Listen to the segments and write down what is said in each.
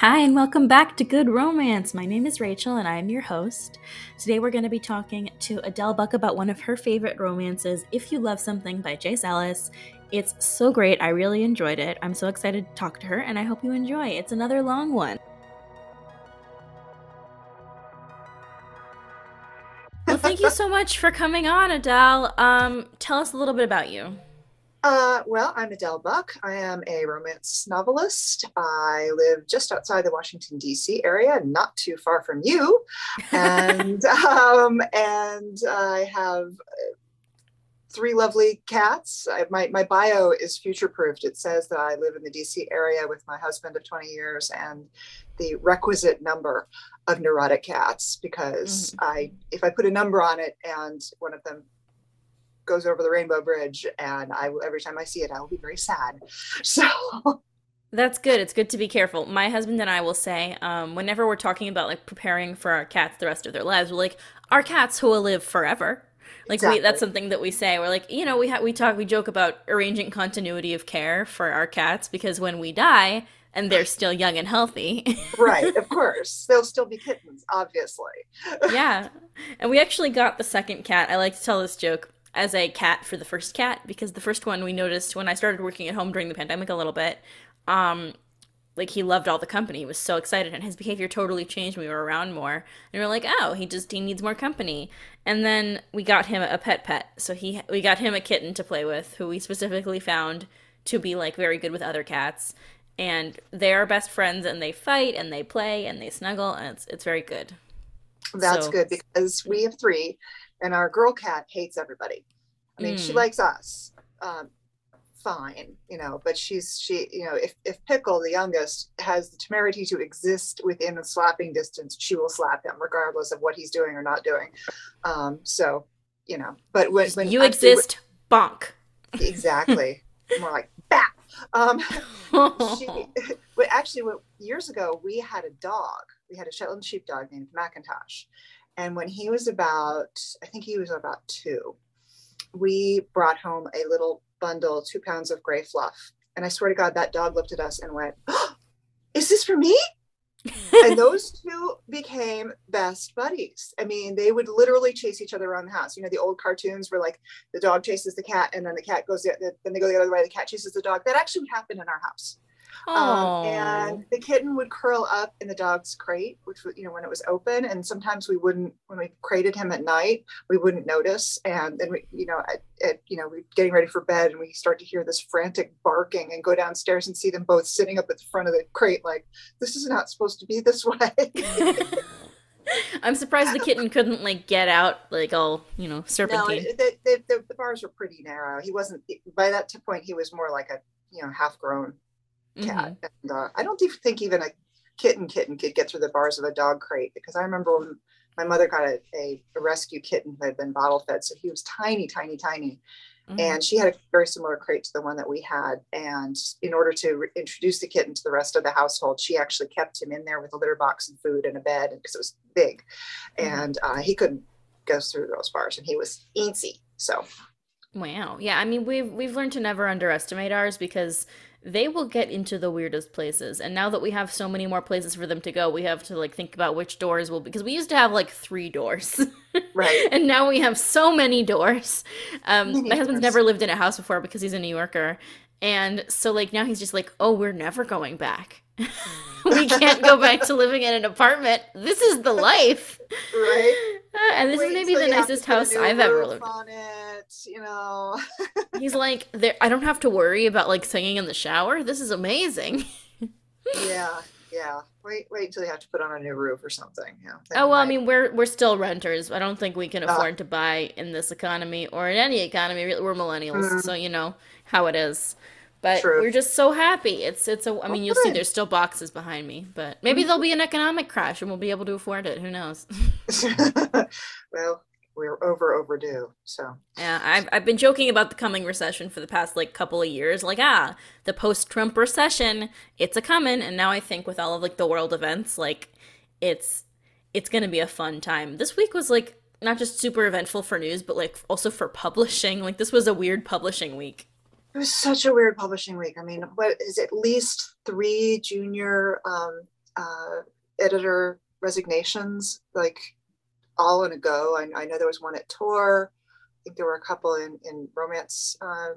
Hi, and welcome back to Good Romance. My name is Rachel, and I'm your host. Today, we're going to be talking to Adele Buck about one of her favorite romances, If You Love Something by Jayce Ellis. It's so great. I really enjoyed it. I'm so excited to talk to her, and I hope you enjoy. It's another long one. Well, thank you so much for coming on, Adele. Um, tell us a little bit about you. Uh, well, I'm Adele Buck. I am a romance novelist. I live just outside the Washington D.C. area, not too far from you, and um, and I have uh, three lovely cats. I, my my bio is future proofed. It says that I live in the D.C. area with my husband of 20 years and the requisite number of neurotic cats because mm-hmm. I if I put a number on it and one of them goes over the rainbow bridge and i every time i see it i will be very sad so that's good it's good to be careful my husband and i will say um, whenever we're talking about like preparing for our cats the rest of their lives we're like our cats who will live forever like exactly. we, that's something that we say we're like you know we ha- we talk we joke about arranging continuity of care for our cats because when we die and they're still young and healthy. right, of course. They'll still be kittens, obviously. yeah. And we actually got the second cat. I like to tell this joke as a cat for the first cat because the first one we noticed when I started working at home during the pandemic a little bit. Um, like he loved all the company, he was so excited, and his behavior totally changed when we were around more. And we were like, oh, he just he needs more company. And then we got him a pet pet, so he we got him a kitten to play with, who we specifically found to be like very good with other cats. And they are best friends, and they fight, and they play, and they snuggle, and it's it's very good. That's so, good because we have three, and our girl cat hates everybody. I mean, mm. she likes us, um, fine, you know, but she's she, you know, if if Pickle, the youngest, has the temerity to exist within a slapping distance, she will slap him regardless of what he's doing or not doing. Um, so, you know, but when, when you exist, bonk. Exactly. More like bat. Um, she, but actually, what, years ago we had a dog. We had a Shetland sheepdog named Macintosh, and when he was about, I think he was about two, we brought home a little bundle, two pounds of gray fluff. And I swear to God, that dog looked at us and went, oh, Is this for me? and those two became best buddies. I mean, they would literally chase each other around the house. You know, the old cartoons where like the dog chases the cat and then the cat goes, the, then they go the other way, the cat chases the dog. That actually happened in our house. Um, and the kitten would curl up in the dog's crate, which was, you know, when it was open. And sometimes we wouldn't, when we crated him at night, we wouldn't notice. And then we, you know, at, at, you know, we're getting ready for bed and we start to hear this frantic barking and go downstairs and see them both sitting up at the front of the crate, like, this is not supposed to be this way. I'm surprised the kitten couldn't like get out like all you know serpentine. No, the, the, the, the bars were pretty narrow. He wasn't by that point. He was more like a you know half grown cat. Mm-hmm. And uh, I don't think even a kitten kitten could get through the bars of a dog crate because I remember when my mother got a, a, rescue kitten who had been bottle fed. So he was tiny, tiny, tiny. Mm-hmm. And she had a very similar crate to the one that we had. And in order to re- introduce the kitten to the rest of the household, she actually kept him in there with a litter box and food and a bed because it was big. Mm-hmm. And uh, he couldn't go through those bars and he was eensy. So Wow. Yeah, I mean we've we've learned to never underestimate ours because they will get into the weirdest places. And now that we have so many more places for them to go, we have to like think about which doors will because we used to have like three doors. Right. and now we have so many doors. Um many my husband's doors. never lived in a house before because he's a New Yorker. And so like now he's just like, "Oh, we're never going back." we can't go back to living in an apartment. This is the life. Right. Uh, and this Wait is maybe the nicest house I've ever lived. On it, you know. He's like, there. I don't have to worry about like singing in the shower. This is amazing. yeah, yeah. Wait, wait until you have to put on a new roof or something. Yeah. Oh well, might... I mean, we're we're still renters. I don't think we can ah. afford uh, to buy in this economy or in any economy. We're millennials, mm-hmm. so you know how it is. But True. we're just so happy. It's it's a. I mean, you'll see. There's still boxes behind me, but maybe there'll be an economic crash and we'll be able to afford it. Who knows? well, we're over overdue. So yeah, I've I've been joking about the coming recession for the past like couple of years. Like ah, the post-Trump recession, it's a coming. And now I think with all of like the world events, like it's it's gonna be a fun time. This week was like not just super eventful for news, but like also for publishing. Like this was a weird publishing week it was such a weird publishing week. I mean, what is at least three junior um, uh, editor resignations like all in a go. I, I know there was one at Tor. I think there were a couple in in romance uh,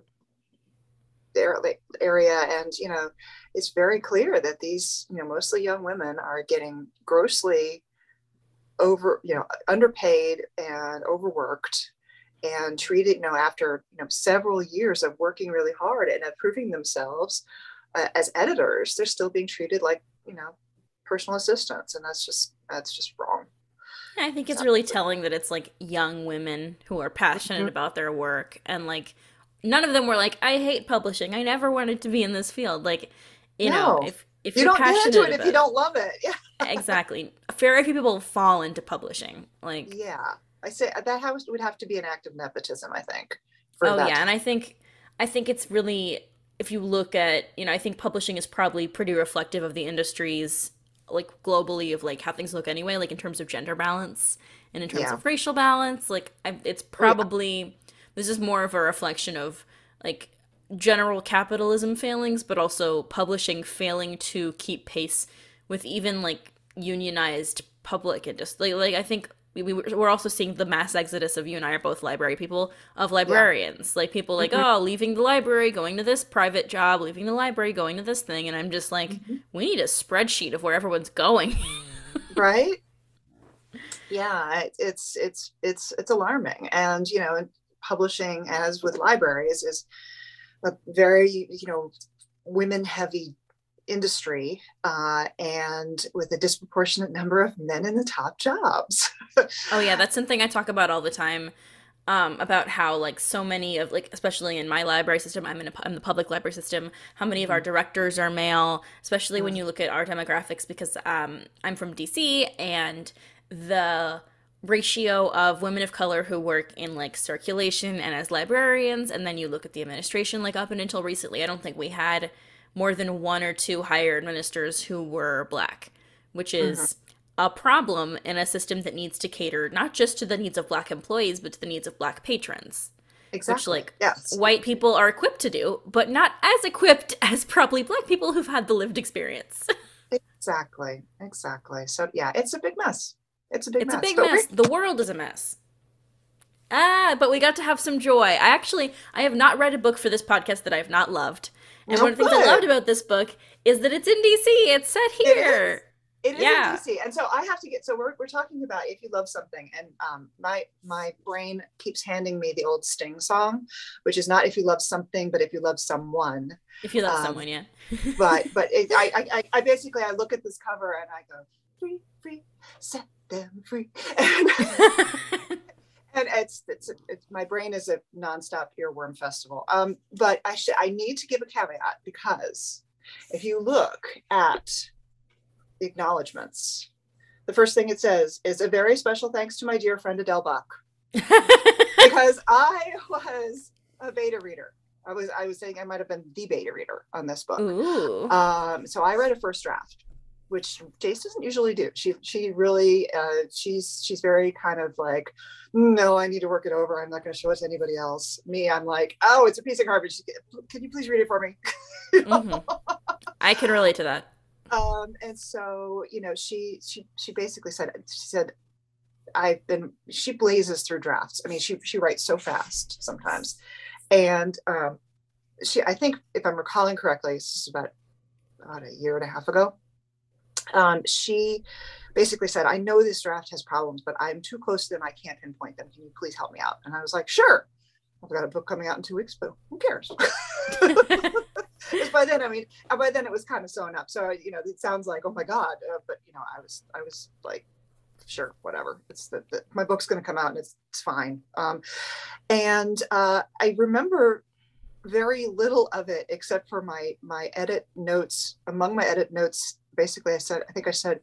area, and you know, it's very clear that these you know mostly young women are getting grossly over you know underpaid and overworked and treated you know after you know several years of working really hard and improving themselves uh, as editors they're still being treated like you know personal assistants and that's just that's just wrong i think it's really telling that it's like young women who are passionate mm-hmm. about their work and like none of them were like i hate publishing. I never wanted to be in this field. Like you no. know if if you don't get into it if you don't love it. Yeah. Exactly. Very few people fall into publishing like yeah. I say that house would have to be an act of nepotism i think oh yeah. And i think i think it's really if you look at you know i think publishing is probably pretty reflective of the industries like globally of like how things look anyway like in terms of gender balance and in terms yeah. of racial balance like I, it's probably yeah. this is more of a reflection of like general capitalism failings but also publishing failing to keep pace with even like unionized public industry like, like i think we, we we're also seeing the mass exodus of you and I are both library people of librarians yeah. like people like mm-hmm. oh leaving the library going to this private job leaving the library going to this thing and I'm just like mm-hmm. we need a spreadsheet of where everyone's going right yeah it's it's it's it's alarming and you know publishing as with libraries is a very you know women heavy industry uh, and with a disproportionate number of men in the top jobs. oh yeah, that's something I talk about all the time. Um, about how like so many of like especially in my library system I'm in, a, I'm the public library system how many of our mm-hmm. directors are male especially when mm-hmm. you look at our demographics because um, I'm from DC and the ratio of women of color who work in like circulation and as librarians and then you look at the administration like up and until recently I don't think we had more than one or two higher ministers who were black, which is mm-hmm. a problem in a system that needs to cater not just to the needs of black employees, but to the needs of black patrons. Exactly. Which, like, yes. white people are equipped to do, but not as equipped as probably black people who've had the lived experience. exactly. Exactly. So, yeah, it's a big mess. It's a big mess. it's mess. a big mess. The world is a mess. Ah, but we got to have some joy. I actually I have not read a book for this podcast that I have not loved. And one of the things I loved about this book is that it's in DC. It's set here. It is yeah. in DC, and so I have to get. So we're, we're talking about if you love something, and um, my my brain keeps handing me the old Sting song, which is not if you love something, but if you love someone. If you love um, someone, yeah. but but it, I, I I basically I look at this cover and I go free free set them free. And, and it's, it's, it's my brain is a nonstop earworm festival. Um, but I should I need to give a caveat because if you look at the acknowledgments, the first thing it says is a very special thanks to my dear friend Adele Buck because I was a beta reader. I was I was saying I might have been the beta reader on this book. Um, so I read a first draft which Jayce doesn't usually do. She she really uh, she's she's very kind of like, no, I need to work it over. I'm not going to show it to anybody else. Me, I'm like, oh, it's a piece of garbage. Can you please read it for me? mm-hmm. I can relate to that. Um, and so you know, she she she basically said she said, I've been she blazes through drafts. I mean, she she writes so fast sometimes, and um, she I think if I'm recalling correctly, this is about about a year and a half ago um, she basically said, I know this draft has problems, but I'm too close to them. I can't pinpoint them. Can you please help me out? And I was like, sure. I've got a book coming out in two weeks, but who cares? by then, I mean, uh, by then it was kind of sewn up. So, you know, it sounds like, oh my God. Uh, but, you know, I was, I was like, sure, whatever. It's that my book's going to come out and it's, it's fine. Um, and uh, I remember very little of it except for my my edit notes among my edit notes basically I said, I think I said,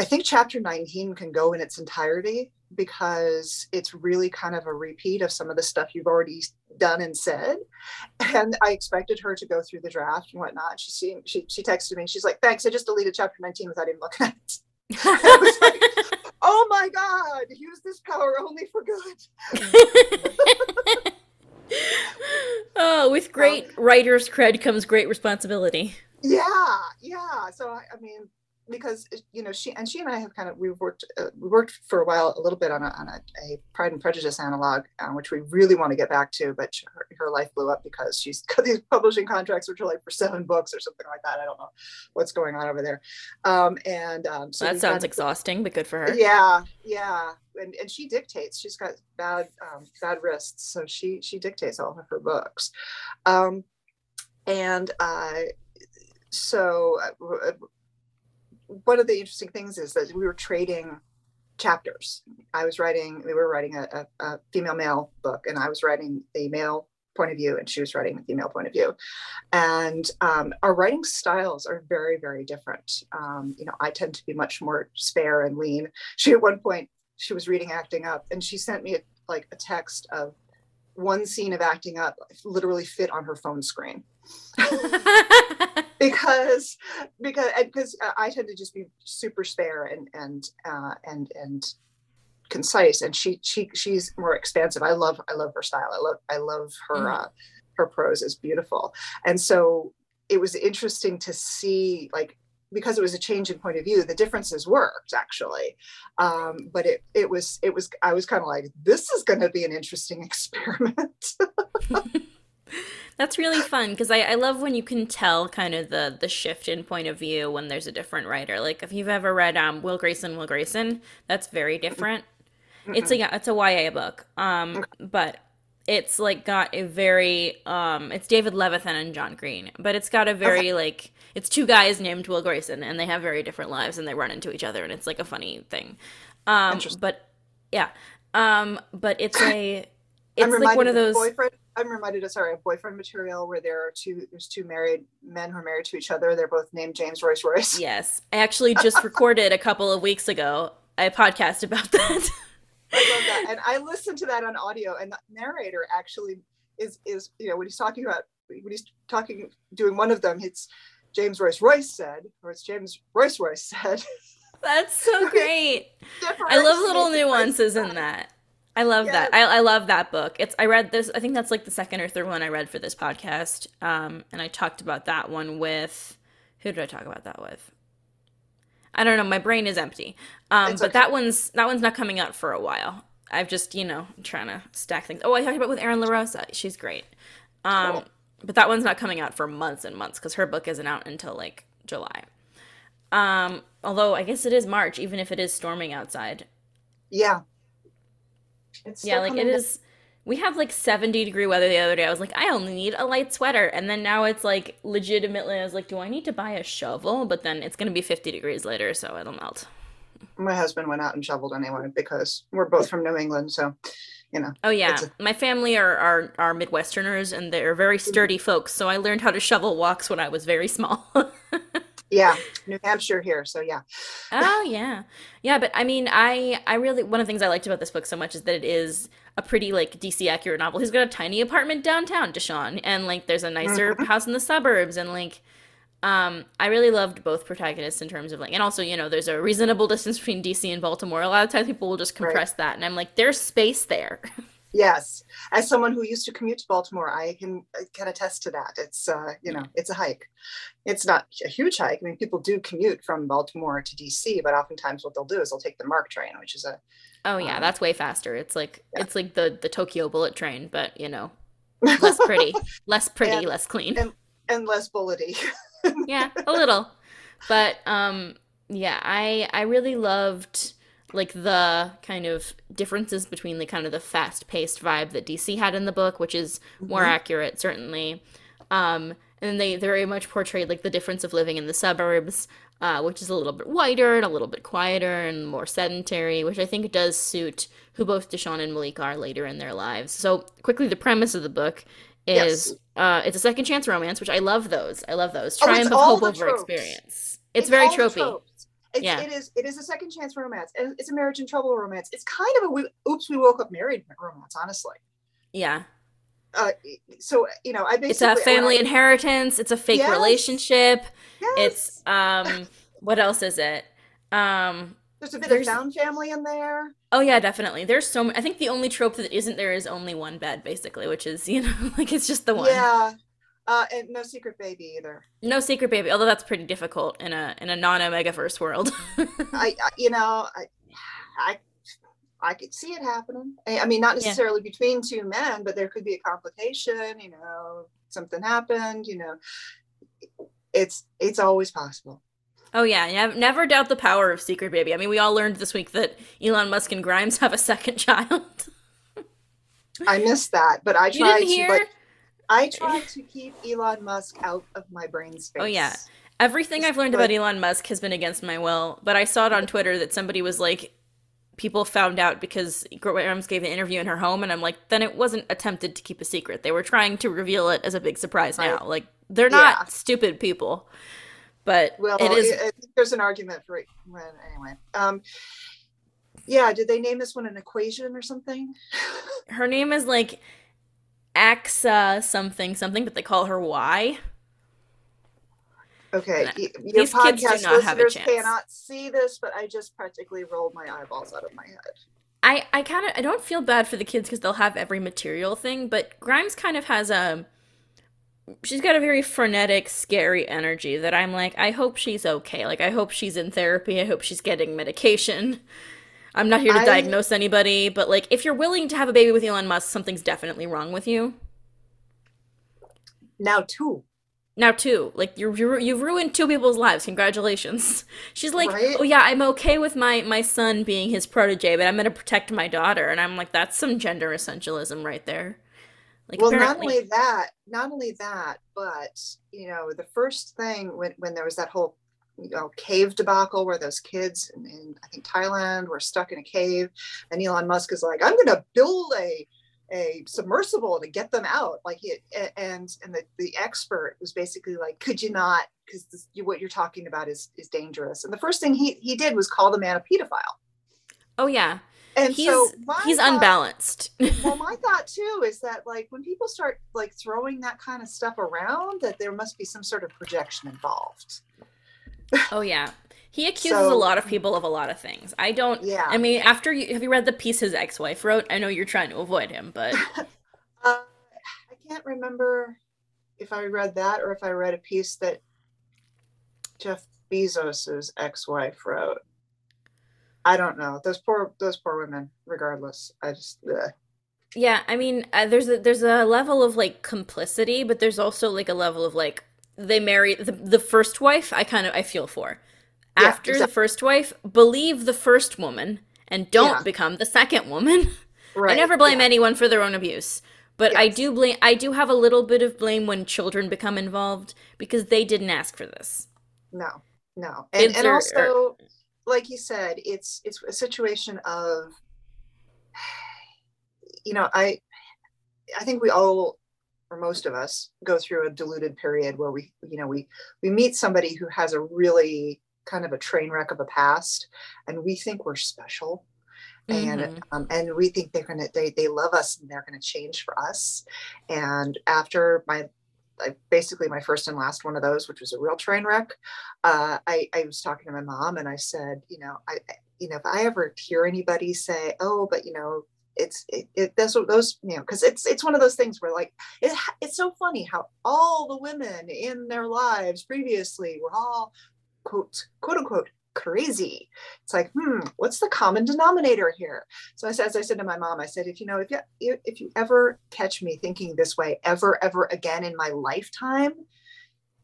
I think chapter 19 can go in its entirety because it's really kind of a repeat of some of the stuff you've already done and said. And I expected her to go through the draft and whatnot. She seen, she she texted me. She's like, "Thanks, I just deleted chapter 19 without even looking at it." like, "Oh my god, use this power only for good." oh, with great um, writer's cred comes great responsibility yeah yeah so I, I, mean because you know she and she and I have kind of we worked uh, we worked for a while a little bit on a, on a, a Pride and Prejudice analog, um, which we really want to get back to, but her, her, life blew up because she's got these publishing contracts which are like for seven books or something like that. I don't know what's going on over there, um, and um, so that sounds had, exhausting, but good for her. Yeah, yeah, and and she dictates. She's got bad um, bad wrists, so she she dictates all of her books, um, and uh, so. Uh, one of the interesting things is that we were trading chapters. I was writing, we were writing a, a, a, female male book, and I was writing the male point of view, and she was writing the female point of view. And um, our writing styles are very, very different. Um, you know, I tend to be much more spare and lean. She, at one point, she was reading Acting Up, and she sent me a, like a text of one scene of Acting Up literally fit on her phone screen. because because because I tend to just be super spare and and uh, and and concise, and she she she's more expansive. I love I love her style. I love I love her mm. uh, her prose is beautiful, and so it was interesting to see like because it was a change in point of view the differences worked actually um, but it it was it was i was kind of like this is going to be an interesting experiment That's really fun because I, I love when you can tell kind of the the shift in point of view when there's a different writer. Like if you've ever read um, Will Grayson, Will Grayson, that's very different. Mm-hmm. It's a it's a YA book, um, but it's like got a very um, it's David Levithan and John Green, but it's got a very okay. like it's two guys named Will Grayson and they have very different lives and they run into each other and it's like a funny thing. Um, but yeah, um, but it's a it's like one of those boyfriend I'm reminded of sorry of boyfriend material where there are two there's two married men who are married to each other. They're both named James Royce Royce. Yes, I actually just recorded a couple of weeks ago a podcast about that. I love that, and I listened to that on audio. And the narrator actually is is you know when he's talking about when he's talking doing one of them, it's James Royce Royce said, or it's James Royce Royce said. That's so great. I love little nuances in that. I love yes. that. I, I love that book. It's I read this. I think that's like the second or third one I read for this podcast. Um, and I talked about that one with who did I talk about that with? I don't know. My brain is empty. Um, but that one's that one's not coming out for a while. I've just you know trying to stack things. Oh, I talked about with Erin LaRosa. She's great. Um, cool. but that one's not coming out for months and months because her book isn't out until like July. Um, although I guess it is March, even if it is storming outside. Yeah, it's yeah, like it is. We have like 70 degree weather the other day. I was like, I only need a light sweater. And then now it's like legitimately, I was like, do I need to buy a shovel? But then it's going to be 50 degrees later, so it'll melt. My husband went out and shoveled anyway because we're both from New England. So, you know. Oh, yeah. A- My family are, are, are Midwesterners and they're very sturdy folks. So I learned how to shovel walks when I was very small. yeah new hampshire here so yeah oh yeah yeah but i mean i i really one of the things i liked about this book so much is that it is a pretty like dc accurate novel he's got a tiny apartment downtown deshaun and like there's a nicer mm-hmm. house in the suburbs and like um i really loved both protagonists in terms of like and also you know there's a reasonable distance between dc and baltimore a lot of times people will just compress right. that and i'm like there's space there Yes, as someone who used to commute to Baltimore, I can can attest to that. It's uh, you know, it's a hike. It's not a huge hike. I mean, people do commute from Baltimore to DC, but oftentimes what they'll do is they'll take the MARC train, which is a oh yeah, um, that's way faster. It's like yeah. it's like the the Tokyo bullet train, but you know, less pretty, less pretty, and, less clean, and, and less bullety. Yeah, a little, but um, yeah, I I really loved like the kind of differences between the kind of the fast-paced vibe that DC had in the book, which is more mm-hmm. accurate certainly. Um, and they very much portrayed like the difference of living in the suburbs, uh, which is a little bit whiter and a little bit quieter and more sedentary, which I think does suit who both Deshaun and Malik are later in their lives. So quickly, the premise of the book is yes. uh, it's a second chance romance, which I love those. I love those. Oh, Triumph of hope over experience. It's, it's very tropey. It's, yeah. It is. It is a second chance romance. It's a marriage in trouble romance. It's kind of a we, oops, we woke up married romance. Honestly. Yeah. Uh, so you know, I basically it's a family I, inheritance. It's a fake yes, relationship. Yes. It's um, what else is it? Um, there's a bit there's, of found family in there. Oh yeah, definitely. There's so. I think the only trope that isn't there is only one bed, basically, which is you know like it's just the one. Yeah, Uh, and no secret baby either. No secret baby, although that's pretty difficult in a in a non Omegaverse world. I, I, you know, I, I, I could see it happening. I, I mean, not necessarily yeah. between two men, but there could be a complication. You know, something happened. You know, it's it's always possible. Oh yeah, yeah, never doubt the power of secret baby. I mean, we all learned this week that Elon Musk and Grimes have a second child. I missed that, but I tried to. But I try to keep Elon Musk out of my brain space. Oh yeah. Everything I've learned about Elon Musk has been against my will, but I saw it on Twitter that somebody was like people found out because Grimes gave an interview in her home and I'm like then it wasn't attempted to keep a secret. They were trying to reveal it as a big surprise right. now. Like they're not yeah. stupid people. But well, it is it, there's an argument for it anyway. Um yeah, did they name this one an equation or something? Her name is like Axa something something, but they call her Y. Okay, your These podcast listeners cannot see this, but I just practically rolled my eyeballs out of my head. I, I kind of I don't feel bad for the kids because they'll have every material thing, but Grimes kind of has a she's got a very frenetic, scary energy that I'm like, I hope she's okay. Like I hope she's in therapy. I hope she's getting medication. I'm not here to I, diagnose anybody, but like if you're willing to have a baby with Elon Musk, something's definitely wrong with you. Now two. Now two. Like you you've ruined two people's lives. Congratulations. She's like, right? "Oh yeah, I'm okay with my my son being his protege, but I'm going to protect my daughter." And I'm like, that's some gender essentialism right there. Like well, apparently- not only that, not only that, but you know, the first thing when when there was that whole you know, cave debacle where those kids in, in, I think Thailand were stuck in a cave, and Elon Musk is like, I'm going to build a a submersible to get them out. Like he and and the the expert was basically like, could you not? Because what you're talking about is is dangerous. And the first thing he he did was call the man a pedophile. Oh yeah. And he's, so he's thought, unbalanced. well, my thought too is that like when people start like throwing that kind of stuff around, that there must be some sort of projection involved. oh yeah. He accuses so, a lot of people of a lot of things. I don't. Yeah. I mean, after you have you read the piece his ex-wife wrote? I know you're trying to avoid him, but uh, I can't remember if I read that or if I read a piece that Jeff Bezos's ex-wife wrote. I don't know. Those poor those poor women. Regardless, I just. Ugh. Yeah, I mean, uh, there's a there's a level of like complicity, but there's also like a level of like they marry the, the first wife i kind of i feel for yeah, after exactly. the first wife believe the first woman and don't yeah. become the second woman right. i never blame yeah. anyone for their own abuse but yes. i do blame i do have a little bit of blame when children become involved because they didn't ask for this no no and, and also are, like you said it's it's a situation of you know i i think we all or most of us go through a diluted period where we you know we we meet somebody who has a really kind of a train wreck of a past and we think we're special mm-hmm. and um, and we think they're gonna they, they love us and they're gonna change for us and after my I, basically my first and last one of those which was a real train wreck uh, I, I was talking to my mom and i said you know i you know if i ever hear anybody say oh but you know it's it, it those those you know because it's it's one of those things where like it, it's so funny how all the women in their lives previously were all quote quote unquote crazy it's like hmm what's the common denominator here so I said, as i said to my mom i said if you know if you if you ever catch me thinking this way ever ever again in my lifetime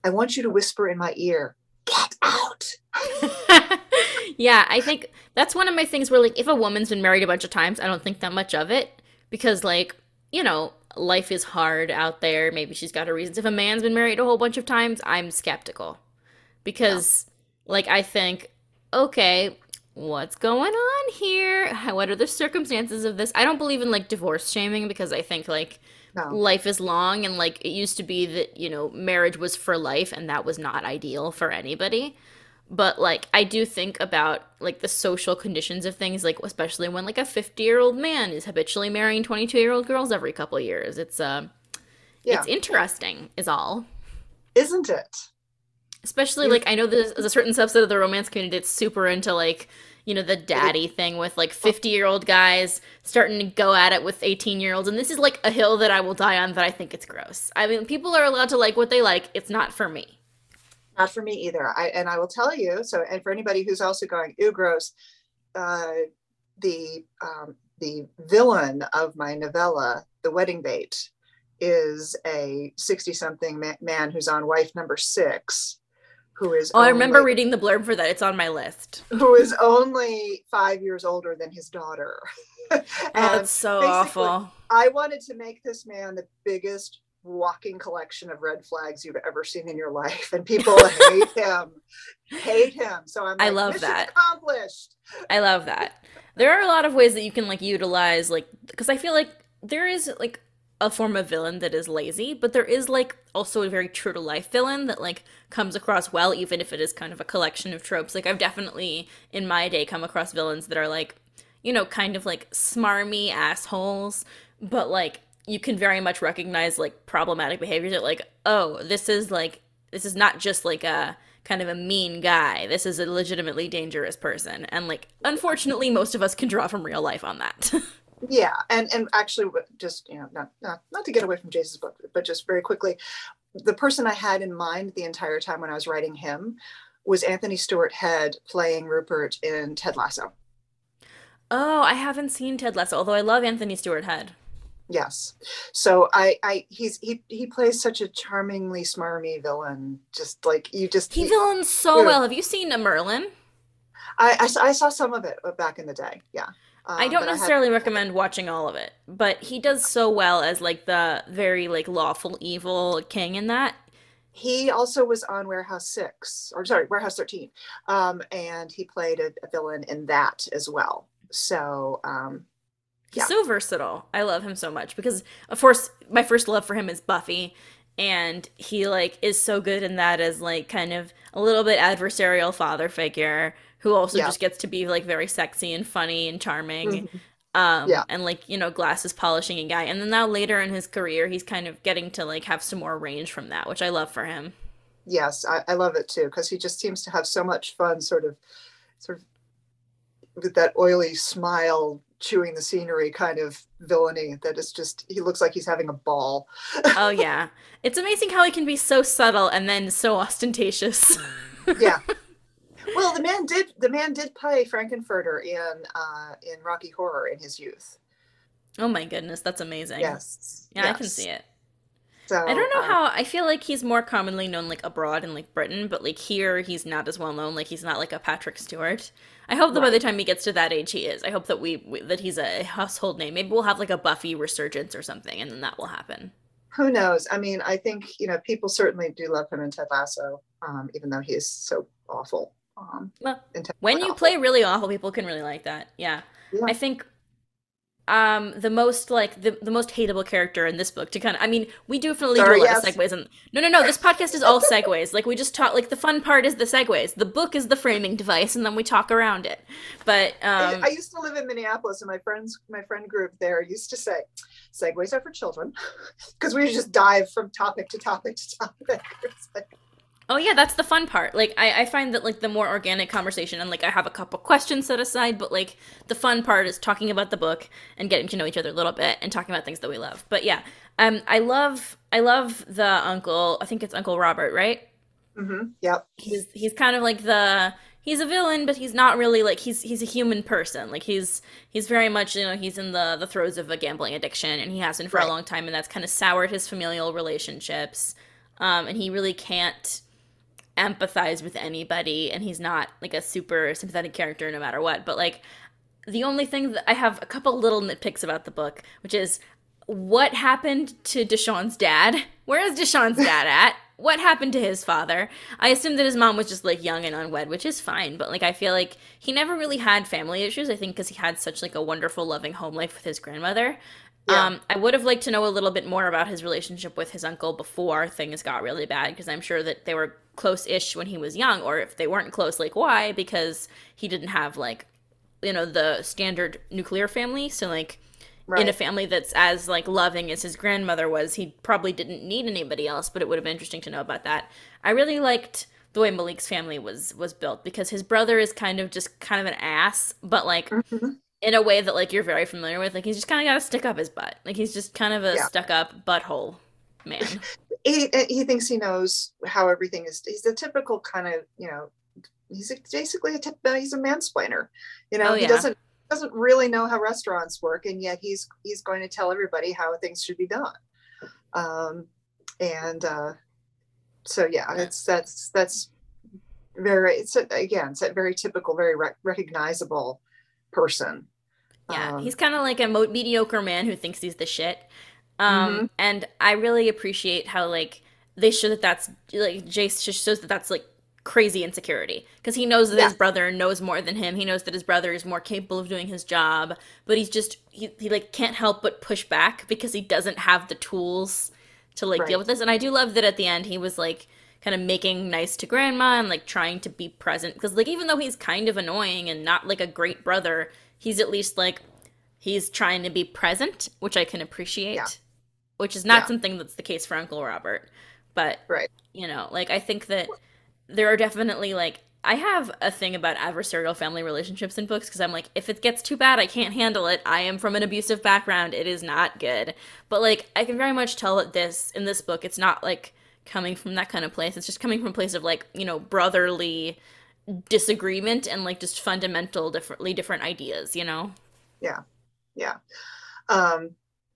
i want you to whisper in my ear get out yeah, I think that's one of my things where like if a woman's been married a bunch of times, I don't think that much of it because like, you know, life is hard out there. Maybe she's got her reasons. If a man's been married a whole bunch of times, I'm skeptical. Because yeah. like I think, okay, what's going on here? What are the circumstances of this? I don't believe in like divorce shaming because I think like no. life is long and like it used to be that, you know, marriage was for life and that was not ideal for anybody but like i do think about like the social conditions of things like especially when like a 50 year old man is habitually marrying 22 year old girls every couple years it's uh yeah. it's interesting is all isn't it especially like i know there's, there's a certain subset of the romance community that's super into like you know, the daddy thing with like 50 year old guys starting to go at it with 18 year olds. And this is like a hill that I will die on that I think it's gross. I mean, people are allowed to like what they like. It's not for me. Not for me either. I and I will tell you. So, and for anybody who's also going, ew, gross. Uh, the um, the villain of my novella, The Wedding Bait, is a 60 something man who's on wife number six who is oh only, i remember reading the blurb for that. It's on my list. Who is only five years older than his daughter. Oh that's so awful. I wanted to make this man the biggest walking collection of red flags you've ever seen in your life and people hate him. Hate him. So i'm like, i love that. accomplished. I love that. There are a lot of ways that you can like utilize like because i feel like there is like a form of villain that is lazy, but there is like also a very true to life villain that like comes across well, even if it is kind of a collection of tropes. Like I've definitely in my day come across villains that are like, you know, kind of like smarmy assholes, but like you can very much recognize like problematic behaviors that like, oh, this is like this is not just like a kind of a mean guy. This is a legitimately dangerous person. And like unfortunately most of us can draw from real life on that. yeah and and actually just you know not, not not to get away from Jayce's book but just very quickly the person i had in mind the entire time when i was writing him was anthony stewart head playing rupert in ted lasso. Oh i haven't seen ted lasso although i love anthony stewart head. Yes. So i i he's he he plays such a charmingly smarmy villain just like you just he, he villains so well. Have you seen a merlin? I, I, I saw some of it uh, back in the day yeah um, I don't necessarily I have... recommend watching all of it, but he does so well as like the very like lawful evil king in that. He also was on Warehouse Six, or sorry, Warehouse Thirteen, um, and he played a, a, villain in that as well. So um, yeah. he's so versatile. I love him so much because, of course, my first love for him is Buffy, and he like is so good in that as like kind of a little bit adversarial father figure who also yeah. just gets to be like very sexy and funny and charming. Mm-hmm. Um, yeah. and like you know glasses polishing a guy and then now later in his career he's kind of getting to like have some more range from that which i love for him yes i, I love it too because he just seems to have so much fun sort of sort of with that oily smile chewing the scenery kind of villainy that is just he looks like he's having a ball oh yeah it's amazing how he can be so subtle and then so ostentatious yeah well, the man did the man did play Frank-N-Furter in uh, in Rocky Horror in his youth. Oh my goodness, that's amazing. Yes. Yeah, yes. I can see it. So, I don't know uh, how I feel like he's more commonly known like abroad in like Britain, but like here he's not as well known. Like he's not like a Patrick Stewart. I hope that right. by the time he gets to that age, he is. I hope that we, we that he's a household name. Maybe we'll have like a Buffy resurgence or something, and then that will happen. Who knows? I mean, I think you know people certainly do love him in Ted Lasso, um, even though he is so awful. Um, well, when you awful. play really awful, people can really like that. Yeah. yeah. I think um the most like the, the most hateable character in this book to kind of i mean we definitely Sorry, do a lot yes. of segues and no no no this podcast is all segues like we just talk like the fun part is the segues the book is the framing device and then we talk around it but um I, I used to live in minneapolis and my friends my friend group there used to say segues are for children because we just dive from topic to topic to topic Oh yeah, that's the fun part. Like I, I find that like the more organic conversation and like I have a couple questions set aside, but like the fun part is talking about the book and getting to know each other a little bit and talking about things that we love. But yeah, um, I love I love the uncle. I think it's Uncle Robert, right? Mm-hmm. Yep. He's he's kind of like the he's a villain, but he's not really like he's he's a human person. Like he's he's very much you know he's in the the throes of a gambling addiction and he has been for right. a long time, and that's kind of soured his familial relationships. Um, and he really can't empathize with anybody and he's not like a super sympathetic character no matter what but like the only thing that i have a couple little nitpicks about the book which is what happened to deshawn's dad? Where is deshawn's dad at? What happened to his father? I assume that his mom was just like young and unwed which is fine but like i feel like he never really had family issues i think because he had such like a wonderful loving home life with his grandmother yeah. Um, I would have liked to know a little bit more about his relationship with his uncle before things got really bad, because I'm sure that they were close-ish when he was young, or if they weren't close, like why? Because he didn't have like, you know, the standard nuclear family. So like, right. in a family that's as like loving as his grandmother was, he probably didn't need anybody else. But it would have been interesting to know about that. I really liked the way Malik's family was was built because his brother is kind of just kind of an ass, but like mm-hmm. In a way that like you're very familiar with. Like he's just kind of got to stick up his butt. Like he's just kind of a yeah. stuck up butthole man. he he thinks he knows how everything is. He's the typical kind of you know. He's basically a tip, he's a mansplainer. You know, oh, yeah. he doesn't doesn't really know how restaurants work, and yet he's he's going to tell everybody how things should be done. Um, and uh, so yeah, it's that's that's very it's a, again it's a very typical, very rec- recognizable person. Yeah, um, he's kind of like a mo- mediocre man who thinks he's the shit. Um, mm-hmm. and I really appreciate how like they show that that's like Jayce just shows that that's like crazy insecurity because he knows that yeah. his brother knows more than him. He knows that his brother is more capable of doing his job, but he's just he, he like can't help but push back because he doesn't have the tools to like right. deal with this. And I do love that at the end he was like kind of making nice to grandma and like trying to be present because like even though he's kind of annoying and not like a great brother, he's at least like he's trying to be present, which I can appreciate. Yeah. Which is not yeah. something that's the case for Uncle Robert. But right. you know, like I think that there are definitely like I have a thing about adversarial family relationships in books because I'm like, if it gets too bad, I can't handle it. I am from an abusive background. It is not good. But like, I can very much tell that this, in this book, it's not like coming from that kind of place. It's just coming from a place of like, you know, brotherly disagreement and like just fundamental, differently different ideas, you know? Yeah. Yeah. Um,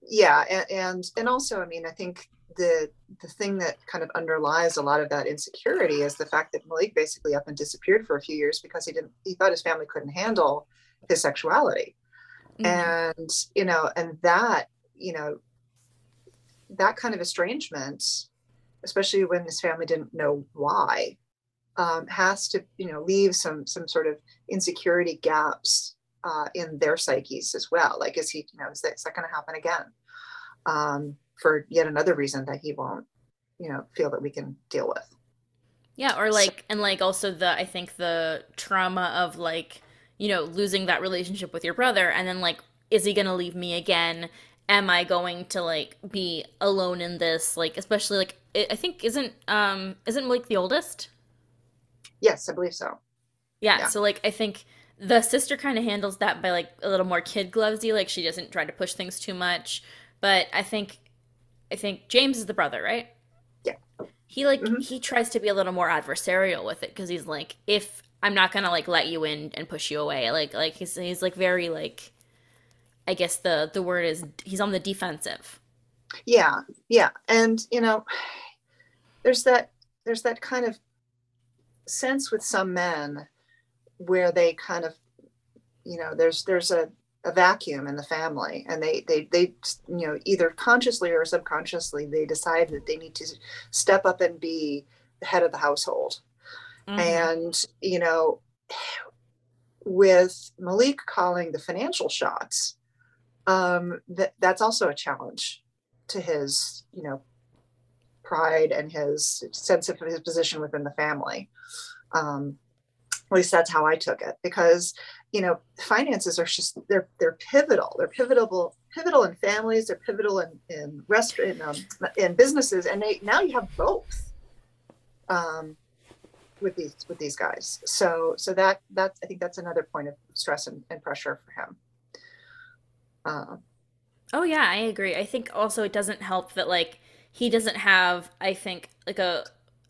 yeah. And, and, and also, I mean, I think the the thing that kind of underlies a lot of that insecurity is the fact that Malik basically up and disappeared for a few years because he didn't he thought his family couldn't handle his sexuality. Mm-hmm. And you know, and that, you know, that kind of estrangement, especially when his family didn't know why, um, has to, you know, leave some some sort of insecurity gaps uh, in their psyches as well. Like, is he, you know, is that, is that going to happen again? Um, for yet another reason that he won't, you know, feel that we can deal with. Yeah, or like, so, and like also the, I think the trauma of like, you know, losing that relationship with your brother and then like, is he gonna leave me again? Am I going to like be alone in this? Like, especially like, I think isn't, um, isn't like the oldest? Yes, I believe so. Yeah, yeah. so like, I think the sister kind of handles that by like a little more kid glovesy, like she doesn't try to push things too much. But I think I think James is the brother, right? Yeah. He like mm-hmm. he tries to be a little more adversarial with it because he's like, if I'm not gonna like let you in and push you away, like like he's he's like very like, I guess the the word is he's on the defensive. Yeah, yeah, and you know, there's that there's that kind of sense with some men where they kind of you know there's there's a a vacuum in the family and they they they you know either consciously or subconsciously they decide that they need to step up and be the head of the household mm-hmm. and you know with malik calling the financial shots um that that's also a challenge to his you know pride and his sense of his position within the family. Um at least that's how i took it because you know finances are just they're they're pivotal. They're pivotal pivotal in families. They're pivotal in in restaurant in, um, in businesses. And they now you have both um, with these with these guys. So so that that i think that's another point of stress and, and pressure for him uh, oh yeah i agree i think also it doesn't help that like he doesn't have i think like a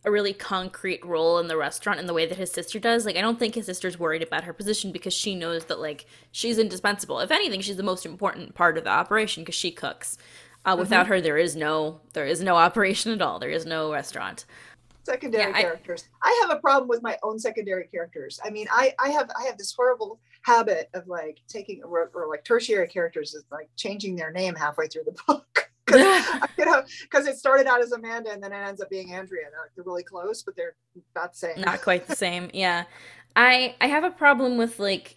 a really concrete role in the restaurant in the way that his sister does. Like I don't think his sister's worried about her position because she knows that like she's indispensable. If anything, she's the most important part of the operation because she cooks. Uh, mm-hmm. Without her, there is no there is no operation at all. There is no restaurant. Secondary yeah, characters. I, I have a problem with my own secondary characters. I mean, I I have I have this horrible habit of like taking or, or like tertiary characters is like changing their name halfway through the book. you know, because it started out as Amanda and then it ends up being Andrea. They're, they're really close, but they're not the same. Not quite the same. Yeah, I I have a problem with like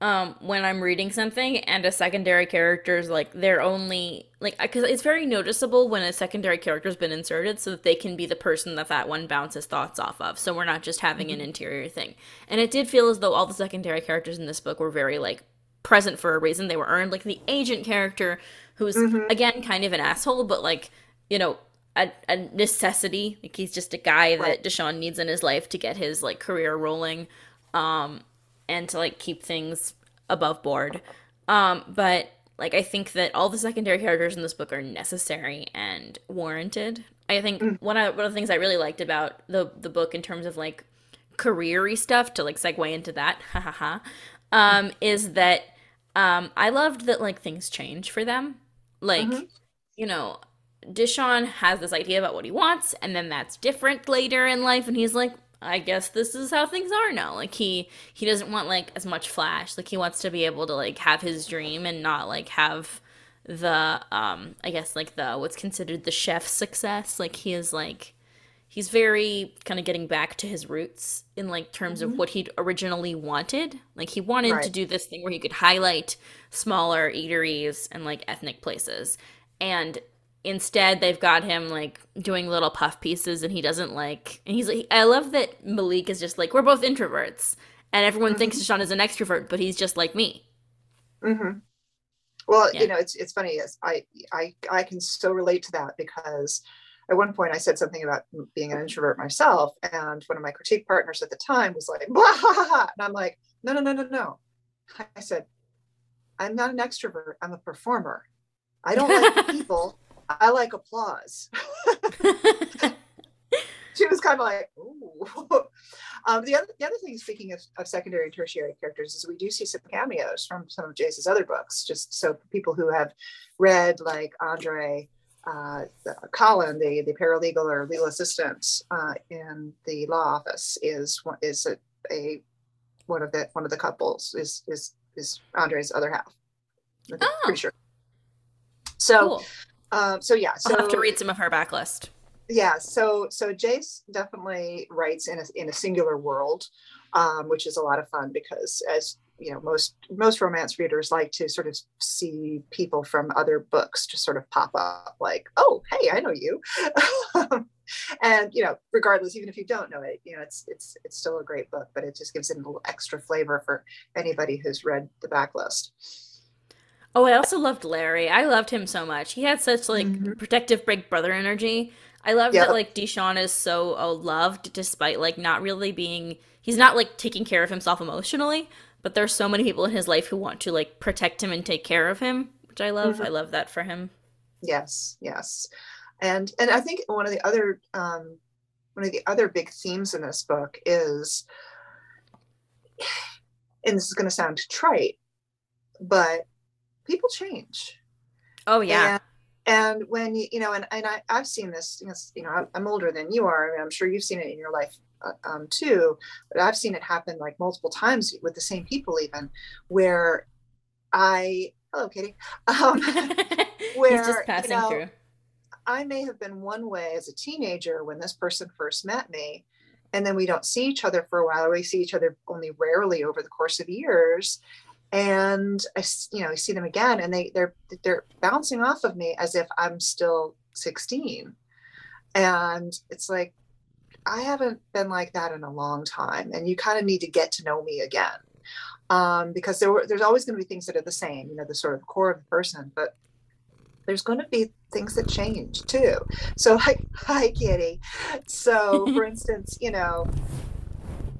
um when I'm reading something and a secondary character is like they're only like because it's very noticeable when a secondary character's been inserted so that they can be the person that that one bounces thoughts off of. So we're not just having mm-hmm. an interior thing. And it did feel as though all the secondary characters in this book were very like present for a reason. They were earned. Like the agent character who's mm-hmm. again kind of an asshole, but like you know a, a necessity. Like he's just a guy right. that Deshawn needs in his life to get his like career rolling, um, and to like keep things above board. Um, but like I think that all the secondary characters in this book are necessary and warranted. I think mm. one of one of the things I really liked about the the book in terms of like careery stuff to like segue into that, ha ha ha, um, is that um, I loved that like things change for them. Like, mm-hmm. you know, Deshawn has this idea about what he wants, and then that's different later in life, and he's like, I guess this is how things are now. Like he he doesn't want like as much flash. Like he wants to be able to like have his dream and not like have the um I guess like the what's considered the chef success. Like he is like he's very kind of getting back to his roots in like terms mm-hmm. of what he'd originally wanted. Like he wanted right. to do this thing where he could highlight smaller eateries and like ethnic places. And instead they've got him like doing little puff pieces and he doesn't like and he's like I love that Malik is just like we're both introverts and everyone mm-hmm. thinks Deshawn is an extrovert but he's just like me. Mhm. Well, yeah. you know, it's it's funny is I I I can so relate to that because at one point I said something about being an introvert myself and one of my critique partners at the time was like blah, ha, ha, ha. and I'm like no no no no no. I said I'm not an extrovert, I'm a performer. I don't like people I like applause. she was kind of like, ooh. Um, the other the other thing, speaking of, of, secondary and tertiary characters, is we do see some cameos from some of Jayce's other books. Just so people who have read, like Andre, uh, the, Colin, the the paralegal or legal assistant uh, in the law office, is is a, a one of the one of the couples is is is Andre's other half. I'm oh. pretty sure. So. Cool um, so yeah, so I'll have to read some of her backlist. Yeah, so so Jayce definitely writes in a in a singular world, um, which is a lot of fun because as you know most most romance readers like to sort of see people from other books just sort of pop up like oh hey i know you and you know regardless even if you don't know it you know it's it's it's still a great book but it just gives it a little extra flavor for anybody who's read the backlist Oh, I also loved Larry. I loved him so much. He had such like mm-hmm. protective big brother energy. I love yep. that like Deshawn is so uh, loved despite like not really being he's not like taking care of himself emotionally, but there's so many people in his life who want to like protect him and take care of him, which I love. Mm-hmm. I love that for him. Yes, yes. And and I think one of the other um one of the other big themes in this book is and this is going to sound trite, but people change. Oh yeah. And, and when you, you know, and, and I, I've seen this, you know, I'm older than you are. I mean, I'm sure you've seen it in your life uh, um, too, but I've seen it happen like multiple times with the same people, even where I, hello, Katie, um, where, you know, through. I may have been one way as a teenager when this person first met me, and then we don't see each other for a while, or we see each other only rarely over the course of years and I, you know, I see them again, and they they're they're bouncing off of me as if I'm still 16, and it's like I haven't been like that in a long time, and you kind of need to get to know me again, um, because there were, there's always going to be things that are the same, you know, the sort of core of the person, but there's going to be things that change too. So like, hi Kitty. So for instance, you know,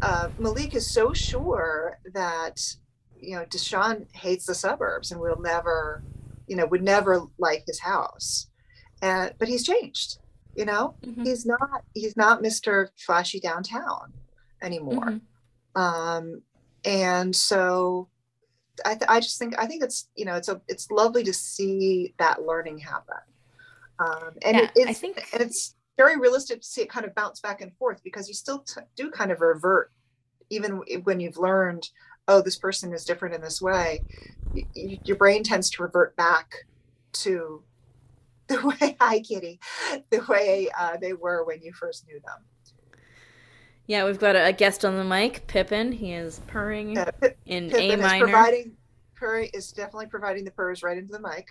uh, Malik is so sure that you know, Deshawn hates the suburbs and will never, you know, would never like his house. And but he's changed, you know, mm-hmm. he's not he's not Mr. Flashy downtown anymore. Mm-hmm. Um, and so I, th- I just think I think it's you know it's a it's lovely to see that learning happen. Um, and yeah, it, it's, I think and it's very realistic to see it kind of bounce back and forth because you still t- do kind of revert even when you've learned oh, this person is different in this way, y- your brain tends to revert back to the way, hi, Kitty, the way uh, they were when you first knew them. Yeah, we've got a, guest on the mic, Pippin. He is purring uh, in Pippin A minor. Is providing, purring is definitely providing the purrs right into the mic.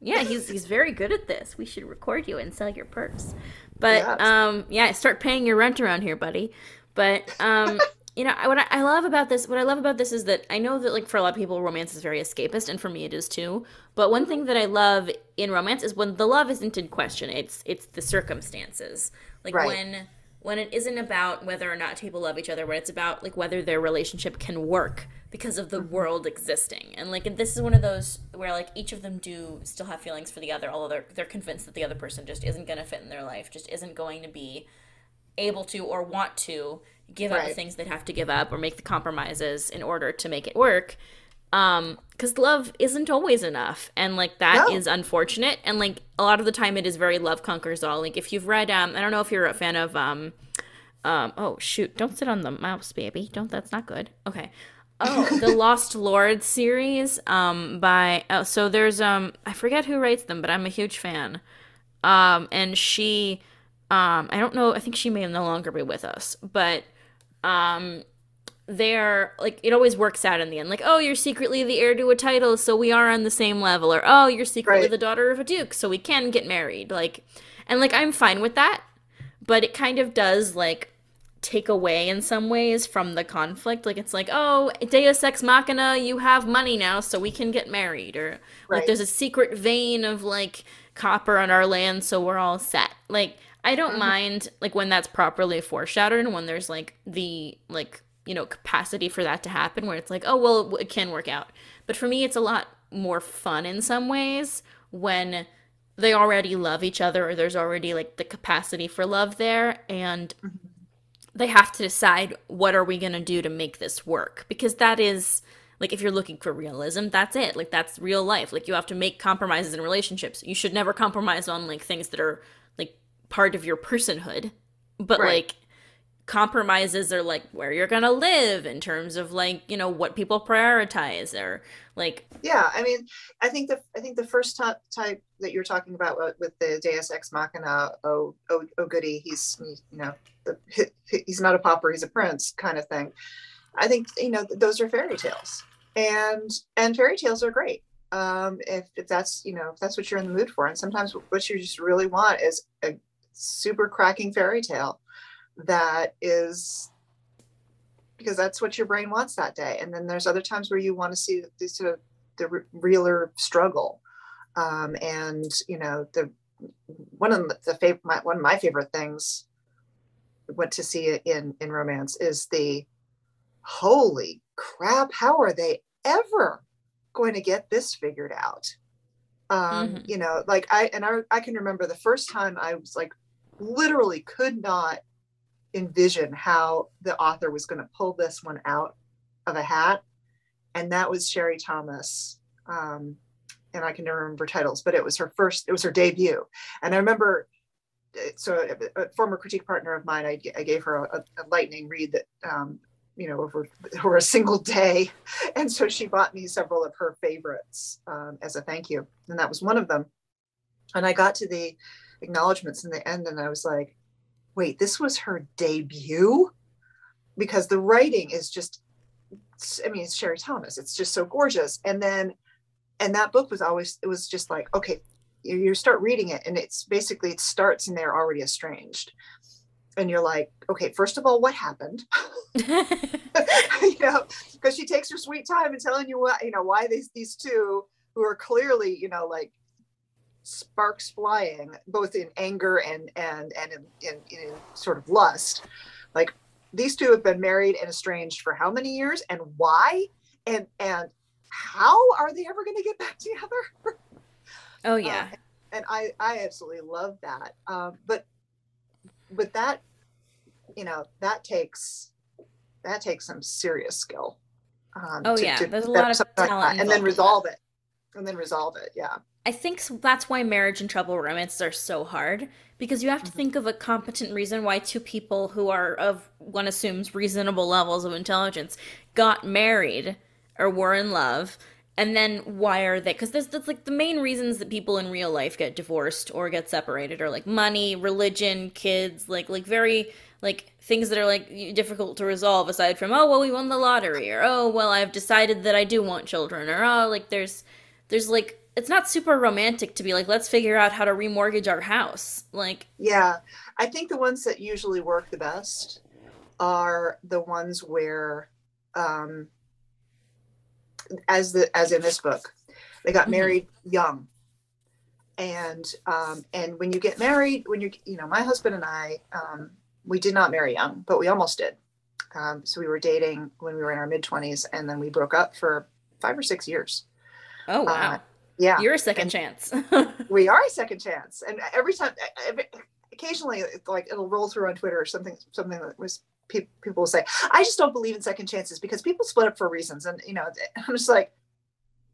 Yeah, he's he's very good at this. We should record you and sell your purse. But yeah, um, yeah, start paying your rent around here, buddy. But um, you know what I, love about this what i love about this is that i know that like for a lot of people romance is very escapist and for me it is too. But one thing that i love in romance is when the love isn't in question it's it's the circumstances. Like Right. when when it isn't about whether or not people love each other when it's about like whether their relationship can work because of the mm-hmm. world existing. And like and this is one of those where like each of them do still have feelings for the other although they're, they're convinced that the other person just isn't going to fit in their life just isn't going to be able to or want to give up the things they'd have to give up or make the compromises in order to make it work um because love isn't always enough and like that is No. unfortunate and like a lot of the time it is very love conquers all. Like if you've read um i don't know if you're a fan of um um oh shoot don't sit on the mouse baby. Don't that's not good. Okay. Oh the lost lord series um by oh, so there's um i forget who writes them but i'm a huge fan. Um and she um i don't know i think she may no longer be with us but um they're like it always works out in the end. Like oh you're secretly the heir to a title so we are on the same level. Or oh you're secretly Right. the daughter of a duke so we can get married. Like and like i'm fine with that but it kind of does like take away in some ways from the conflict. Like it's like oh deus ex machina you have money now so we can get married. Or like there's a secret vein of like copper on our land so we're all set. Like i don't Mhm. mind like when that's properly foreshadowed and when there's like the like you know capacity for that to happen where it's like oh well it can work out but for me it's a lot more fun in some ways when they already love each other or there's already like the capacity for love there and Mhm. they have to decide what are we going to do to make this work because that is like if you're looking for realism that's it like that's real life like you have to make compromises in relationships you should never compromise on like things that are part of your personhood but Right. like compromises are like where you're going to live in terms of like you know what people prioritize or like yeah i mean i think the i think the first type, type that you're talking about with- with the deus ex machina oh oh, oh goody he's you know the, he's not a pauper he's a prince kind of thing i think you know those are fairy tales and and fairy tales are great um if, if that's you know if that's what you're in the mood for and sometimes what you just really want is a super cracking fairy tale that is because that's what your brain wants that day. And then there's other times where you want to see the sort of the realer struggle. Um, and you know, the one of the, the fav- my, one of my favorite things what to see in in romance is the holy crap, how are they ever going to get this figured out? Um, Mhm. you know, like I and I I can remember the first time I was like literally could not envision how the author was going to pull this one out of a hat. And that was Sherry Thomas. Um, and I can never remember titles, but it was her first, it was her debut. And I remember, uh, so a, a former critique partner of mine, I gave her a, a lightning read that, um, you know, over, over a single day. And so she bought me several of her favorites um, as a thank you. And that was one of them. And I got to the acknowledgments in the end and I was like, wait, this was her debut? Because the writing is just, I mean, it's Sherry Thomas. It's just so gorgeous. And then, and that book was always, it was just like, okay, you, you start reading it and it's basically, it starts and they're already estranged. And you're like, okay, first of all, what happened? you know, because she takes her sweet time in telling you what, you know, why these, these two who are clearly, you know, like sparks flying both in anger and and and in, in, in sort of lust. Like these two have been married and estranged for how many years and why? And and how are they ever going to get back together? Oh yeah. Uh, and i i absolutely love that. Um but but that you know that takes that takes some serious skill um Oh, yeah. There's a lot of something like talent and then involved in that. resolve it and then resolve it yeah I think that's why marriage and trouble romances are so hard because you have to Mhm. think of a competent reason why two people who are of one assumes reasonable levels of intelligence got married or were in love and then why are they because there's that's like the main reasons that people in real life get divorced or get separated are like money religion kids like like very like things that are like difficult to resolve aside from oh well we won the lottery or oh well i've decided that i do want children or oh like there's there's like it's not super romantic to be like let's figure out how to remortgage our house. Like Yeah, I think the ones that usually work the best are the ones where um as the as in this book they got Mhm. married young. And um and when you get married when you you know my husband and i um we did not marry young but we almost did. Um so we were dating when we were in our mid 20s and then we broke up for five or six years Oh wow. Uh, yeah. You're a second and- chance. we are a second chance. And every time occasionally it's like it'll roll through on twitter or something something that was pe- people will say i just don't believe in second chances because people split up for reasons. And you know i'm just like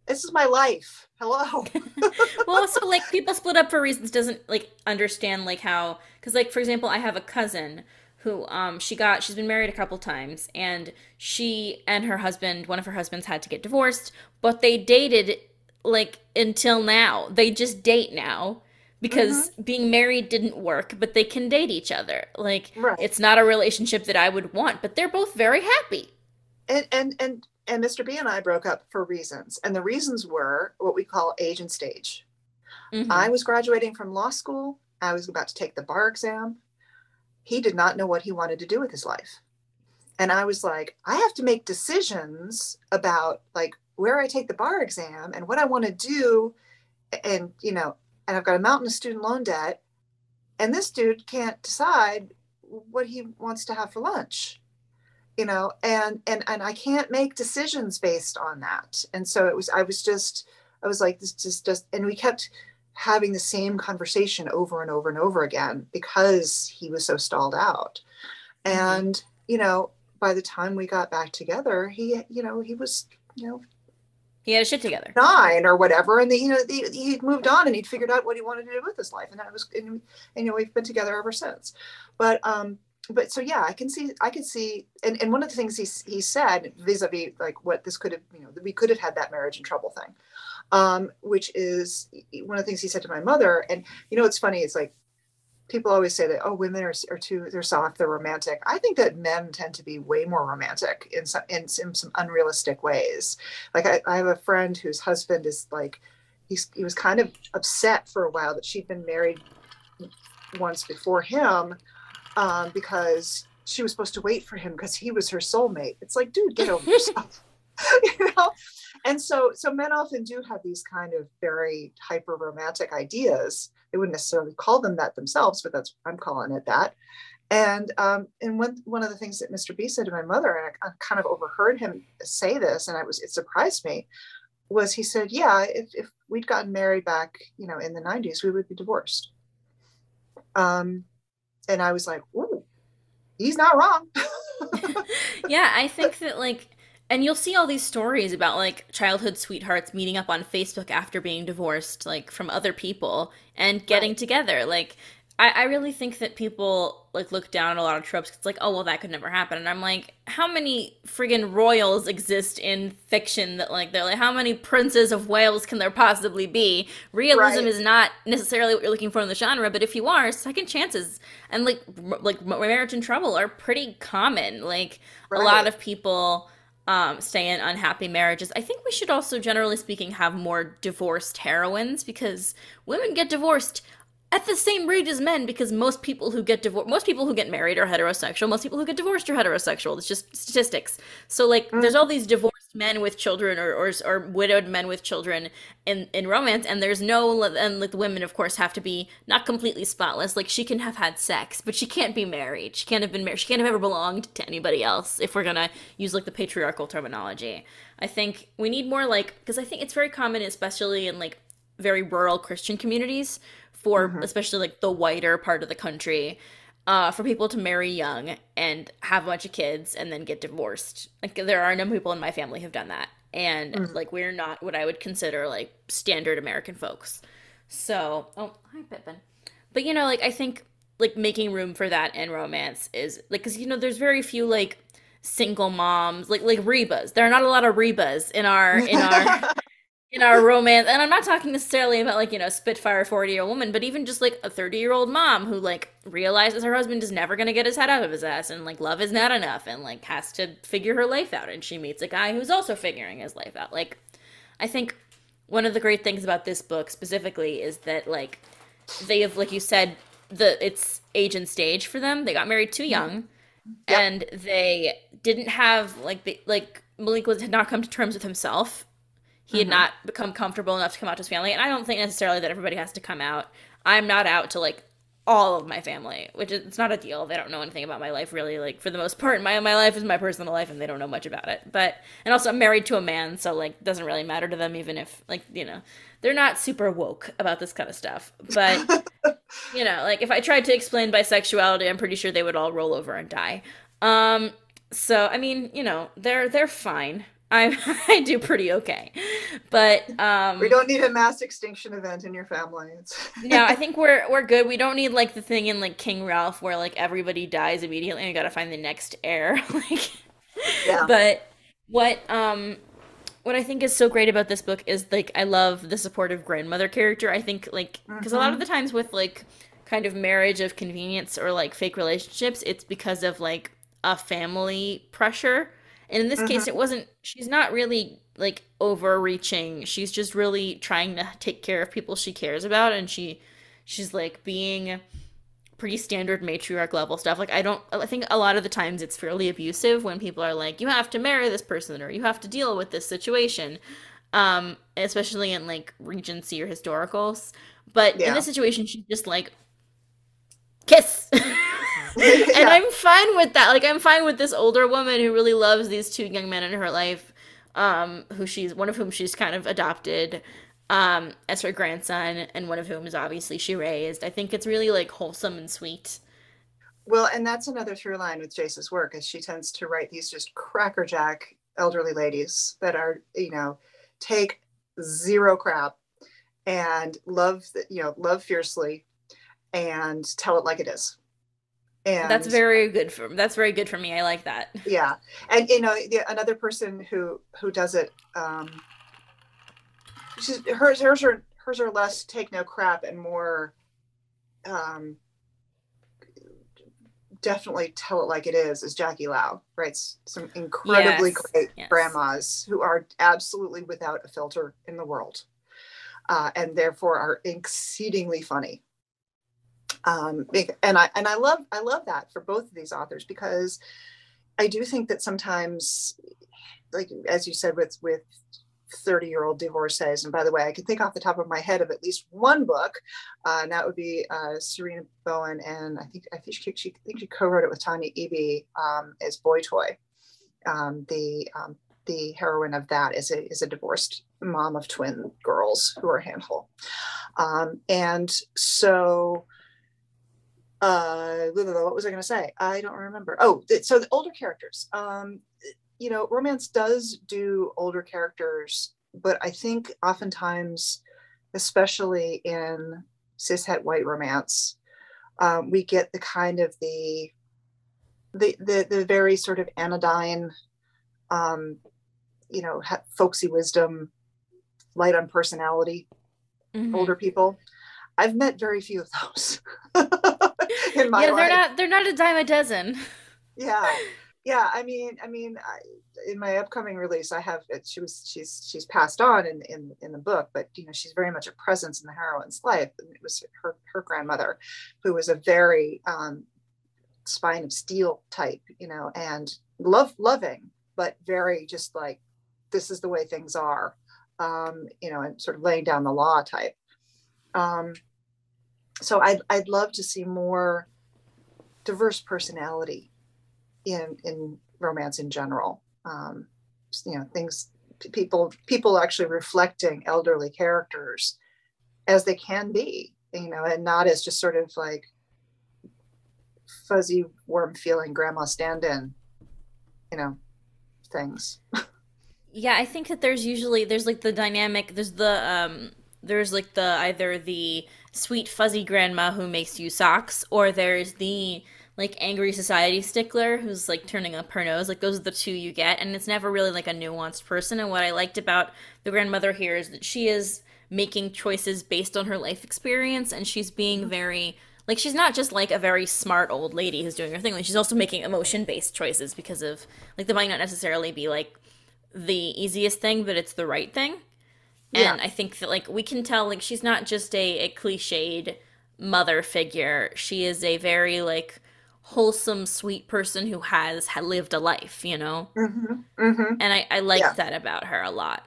this is my life. Hello. Well also like people split up for reasons doesn't like understand like how because like for example i have a cousin who um she got she's been married a couple times and she and her husband one of her husbands had to get divorced but they dated like until now. They just date now because being married didn't work but they can date each other. Like Right. it's not a relationship that i would want but they're both very happy. And and and and mr b and i broke up for reasons and the reasons were what we call age and stage. Mhm. i was graduating from law school. I was about to take the bar exam he did not know what he wanted to do with his life. And i was like i have to make decisions about like where i take the bar exam and what i want to do. And you know and i've got a mountain of student loan debt. And this dude can't decide what he wants to have for lunch you know and and and i can't make decisions based on that. And so it was i was just i was like this just just and we kept having the same conversation over and over and over again because he was so stalled out. Mhm. and you know by the time we got back together he you know he was you know he had his shit together. nine or whatever. And the, you know the, he'd moved on and he'd figured out what he wanted to do with his life. And that was and, and you know we've been together ever since. But um but so yeah i can see i could see and, and one of the things he, he said vis-a-vis like what this could have you know we could have had that marriage in trouble thing um which is one of the things he said to my mother and you know it's funny it's like people always say that oh women are, are too they're soft they're romantic. I think that men tend to be way more romantic in some in, in some unrealistic ways. Like I, I have a friend whose husband is like he's he was kind of upset for a while that she'd been married once before him um, because she was supposed to wait for him because he was her soulmate it's like dude get over yourself you know and so so men often do have these kind of very hyper romantic ideas they wouldn't necessarily call them that themselves but that's i'm calling it that and um, and one one of the things that Mr. B said to my mother, and I, I kind of overheard him say this, and I was it surprised me, was he said, "Yeah, if if we'd gotten married back, you know, in the '90s, we would be divorced." Um, and I was like, "Ooh, he's not wrong." yeah, I think that like and you'll see all these stories about like childhood sweethearts meeting up on Facebook after being divorced, like from other people and getting Right. together. Like I, I really think that people like look down on a lot of tropes. It's like, oh well, that could never happen. And I'm like, how many friggin' royals exist in fiction that like they're like, how many princes of Wales can there possibly be? Realism Right. is not necessarily what you're looking for in the genre, but if you are, second chances and like m- like marriage and trouble are pretty common. Like a lot of people um, stay in unhappy marriages. I think we should also, generally speaking, have more divorced heroines because women get divorced at the same rate as men because most people who get divorced, most people who get married are heterosexual. Most people who get divorced are heterosexual. It's just statistics. So like, mm. there's all these divorced men with children or, or or widowed men with children in in romance, and there's no and like the women, of course, have to be not completely spotless. Like she can have had sex, but she can't be married. She can't have been married. She can't have ever belonged to anybody else. If we're gonna use like the patriarchal terminology, I think we need more like because I think it's very common, especially in like very rural Christian communities, for Mhm. especially like the whiter part of the country, uh, for people to marry young and have a bunch of kids and then get divorced. Like there are a number of people in my family who've done that, and Mhm. like we're not what I would consider like standard American folks. So, oh, hi Pippin. But you know, like I think like making room for that in romance is like because you know there's very few like single moms like like Rebas. There are not a lot of Rebas in our in our in our romance and i'm not talking necessarily about like you know spitfire 40 year old woman but even just like a 30 year old mom who like realizes her husband is never going to get his head out of his ass and like love is not enough and like has to figure her life out and she meets a guy who's also figuring his life out like i think one of the great things about this book specifically is that like they have like you said the it's age and stage for them they got married too mm-hmm. young yep. and they didn't have like the like Malik was had not come to terms with himself. He had mm-hmm. not become comfortable enough to come out to his family, and I don't think necessarily that everybody has to come out. I'm not out to like all of my family, which is it's not a deal. They don't know anything about my life really. Like for the most part, my my life is my personal life, and they don't know much about it. But and also I'm married to a man, so like doesn't really matter to them, even if like you know they're not super woke about this kind of stuff. But you know, like if I tried to explain bisexuality, I'm pretty sure they would all roll over and die. Um, so I mean, you know, they're they're fine. I I do pretty okay, but um, we don't need a mass extinction event in your family. no, I think we're we're good. We don't need like the thing in like King Ralph where like everybody dies immediately and you got to find the next heir. like, yeah. But what um what I think is so great about this book is like I love the supportive grandmother character. I think like because mm-hmm. a lot of mm-hmm. the times with like kind of marriage of convenience or like fake relationships, it's because of like a family pressure and in this case, mm-hmm. it wasn't, she's not really like overreaching. She's just really trying to take care of people she cares about. And she, she's like being pretty standard matriarch level stuff. Like, I don't, I think a lot of the times it's fairly abusive when people are like, you have to marry this person or you have to deal with this situation. Um, especially in like Regency or historicals. But yeah. in this situation, she's just like, kiss. and yeah. I'm fine with that. Like I'm fine with this older woman who really loves these two young men in her life, um, who she's one of whom she's kind of adopted um, as her grandson, and one of whom is obviously she raised. I think it's really like wholesome and sweet. Well, and that's another through line with Jayce's work, is she tends to write these just crackerjack elderly ladies that are, you know, take zero crap and love, you know, love fiercely and tell it like it is and that's very good for that's very good for me. I like that. Yeah. And you know the, another person who who does it um she's hers hers are hers are less take no crap and more um definitely tell it like it is is jackie lau writes some incredibly yes. great yes. grandmas who are absolutely without a filter in the world uh, and therefore are exceedingly funny um, and I and I love I love that for both of these authors because I do think that sometimes, like as you said with with 30 year old divorcees. And by the way, I can think off the top of my head of at least one book, uh, and that would be uh, Sarina Bowen. And I think, I think she, she, I think she co-wrote it with Tanya Eby um, as Boy Toy. Um, the, um, the heroine of that is a, is a divorced mom of twin girls who are a handful. Um, and so uh what was i going to say? I don't remember. Oh so the older characters um you know romance does do older characters but i think oftentimes especially in cishet white romance um, we get the kind of the the the, the very sort of anodyne um you know folksy wisdom light on personality mm-hmm. older people. I've met very few of those in my yeah, they're life. not they're not a dime a dozen. Yeah, yeah. I mean, I mean, I, in my upcoming release, I have she was she's she's passed on in in in the book, but you know she's very much a presence in the heroine's life. And it was her her grandmother, who was a very um, spine of steel type, you know, and love loving, but very just like this is the way things are, um, you know, and sort of laying down the law type. Um, so I'd, I'd love to see more diverse personality in in romance in general. Um, you know things people people actually reflecting elderly characters as they can be you know and not as just sort of like fuzzy warm feeling grandma stand in you know things. Yeah i think that there's usually there's like the dynamic there's the um there's like the either the sweet fuzzy grandma who makes you socks, or there's the like angry society stickler who's like turning up her nose. Like those are the two you get, and it's never really like a nuanced person. And what I liked about the grandmother here is that she is making choices based on her life experience, and she's being mm-hmm. very like she's not just like a very smart old lady who's doing her thing. Like she's also making emotion based choices because of like they might not necessarily be like the easiest thing, but it's the right thing. And yeah. I think that like we can tell like she's not just a, a cliched mother figure. She is a very like wholesome, sweet person who has had lived a life, you know. Mm-hmm. Mm-hmm. And I I like Yeah. that about her a lot.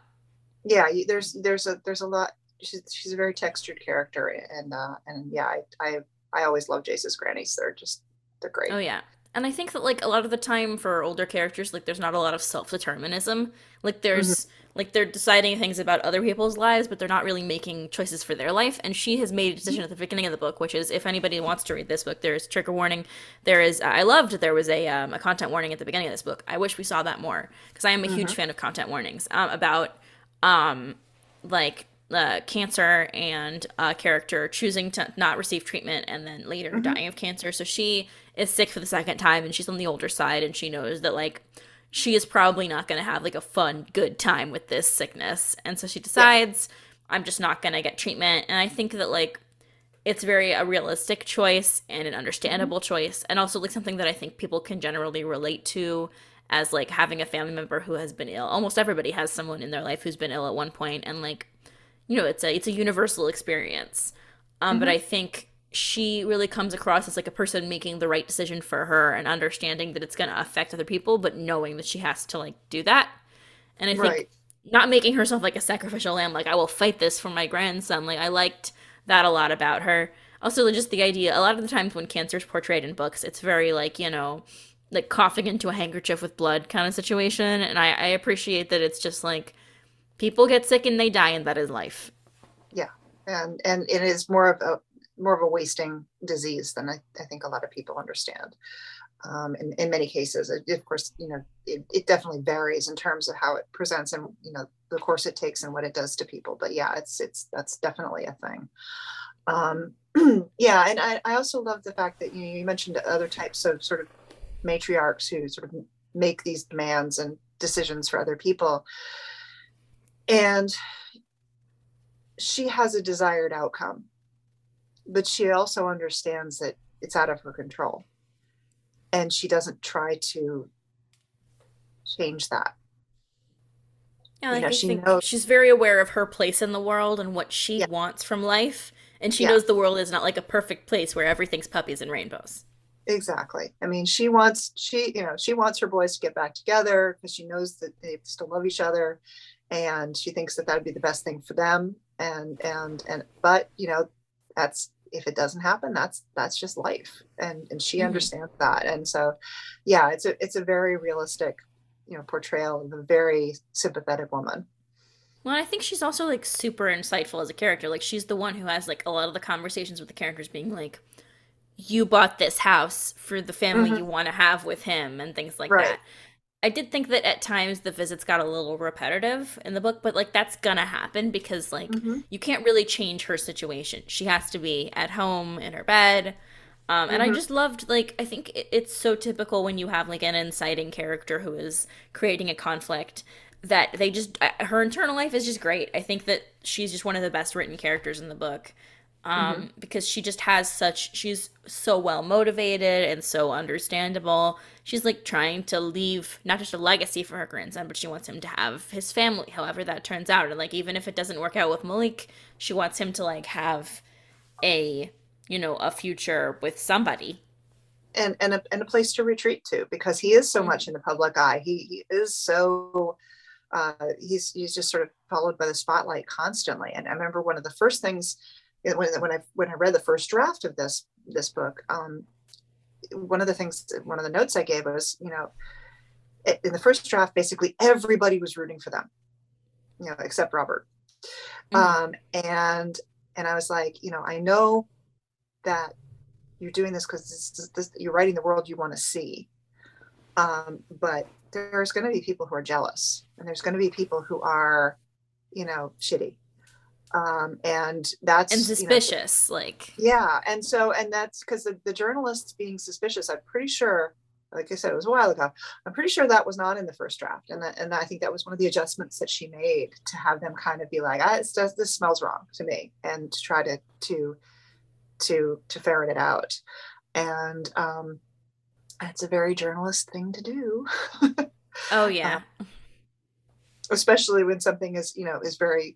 Yeah. There's there's a there's a lot. She's she's a very textured character, and uh, and yeah, I I I always love Jayce's grannies. They're just they're great. Oh yeah. And I think that like a lot of the time for older characters, like there's not a lot of self-determinism. Like there's like they're deciding things about other people's lives, but they're not really making choices for their life. And she has made a decision at the beginning of the book, which is if anybody wants to read this book, there's trigger warning. There is I loved there was a um, a content warning at the beginning of this book. I wish we saw that more because I am a huge fan of content warnings um, about um like uh, cancer and a character choosing to not receive treatment and then later dying of cancer. So she is sick for the second time and she's on the older side and she knows that like she is probably not going to have like a fun good time with this sickness. And so she decides I'm just not going to get treatment and I think that like it's very a realistic choice and an understandable choice and also like something that I think people can generally relate to as like having a family member who has been ill. Almost everybody has someone in their life who's been ill at one point and like you know, it's a it's a universal experience. Um, but I think she really comes across as like a person making the right decision for her and understanding that it's going to affect other people, but knowing that she has to like do that. And I think Right. not making herself like a sacrificial lamb, like I will fight this for my grandson. Like I liked that a lot about her. Also, just the idea. A lot of the times when cancer is portrayed in books, it's very like you know, like coughing into a handkerchief with blood kind of situation. And I, I appreciate that it's just like people get sick and they die, and that is life. Yeah. And and it is more of a more of a wasting disease than I, I think a lot of people understand. Um, in, in many cases, of course, you know, it, it definitely varies in terms of how it presents and, you know, the course it takes and what it does to people. But yeah, it's, it's, that's definitely a thing. Um, yeah. And I, I also love the fact that you, you mentioned other types of sort of matriarchs who sort of make these demands and decisions for other people. And she has a desired outcome, but she also understands that it's out of her control. And she doesn't try to change that. Yeah, You like know, I she think knows- she's very aware of her place in the world and what she Yeah. wants from life, and she Yeah. knows the world is not like a perfect place where everything's puppies and rainbows. Exactly. I mean, she wants she you know she wants her boys to get back together because she knows that they still love each other, and she thinks that that would be the best thing for them. And and and but you know that's if it doesn't happen, that's that's just life, and and she Mhm. understands that. And so, yeah, it's a it's a very realistic, you know, portrayal of a very sympathetic woman. Well, I think she's also like super insightful as a character. Like she's the one who has like a lot of the conversations with the characters being like, "You bought this house for the family Mhm. you want to have with him," and things like Right. that. I did think that at times the visits got a little repetitive in the book, but like that's gonna happen because like Mhm. you can't really change her situation. She has to be at home in her bed. Um, and I Mhm. just loved like I think it- it's so typical when you have like an inciting character who is creating a conflict that they just uh, her internal life is just great. I think that she's just one of the best written characters in the book. Um, because she just has such she's so well motivated and so understandable. She's like trying to leave not just a legacy for her grandson, but she wants him to have his family, however that turns out. And like even if it doesn't work out with Malik, she wants him to like have a you know a future with somebody. and and a, and a place to retreat to because he is so Mhm. much in the public eye. He he is so uh, he's he's just sort of followed by the spotlight constantly. And I remember one of the first things when when I when I read the first draft of this this book, um, one of the things one of the notes I gave was you know in the first draft basically everybody was rooting for them, you know, except Robert. Mhm. Um, and and I was like, you know, I know that you're doing this because this, this, you're writing the world you want to see. Um, but there's going to be people who are jealous, and there's going to be people who are, you know, shitty. Um, and that's and you know, suspicious, like yeah, and so and that's because the, the journalists being suspicious. I'm pretty sure, like I said, it was a while ago. I'm pretty sure that was not in the first draft, and that, and I think that was one of the adjustments that she made to have them kind of be like, ah, does this smells wrong to me, and to try to to to to ferret it out. And um, it's a very journalist thing to do, oh yeah. especially when something is you know is very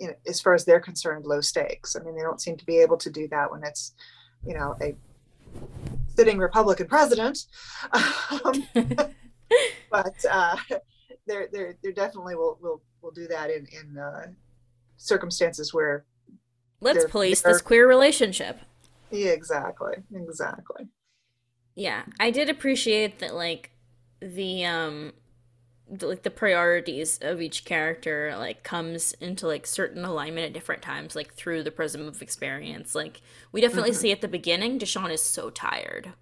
you know, as far as they're concerned, low stakes. I mean, they don't seem to be able to do that when it's, you know, a sitting Republican president. Um, but uh, there, there, there definitely will will will do that in in uh, circumstances where let's police this queer relationship. Yeah, exactly, exactly. Yeah, I did appreciate that, like the um like the priorities of each character like comes into like certain alignment at different times like through the prism of experience like we definitely mm-hmm. see at the beginning deshaun is so tired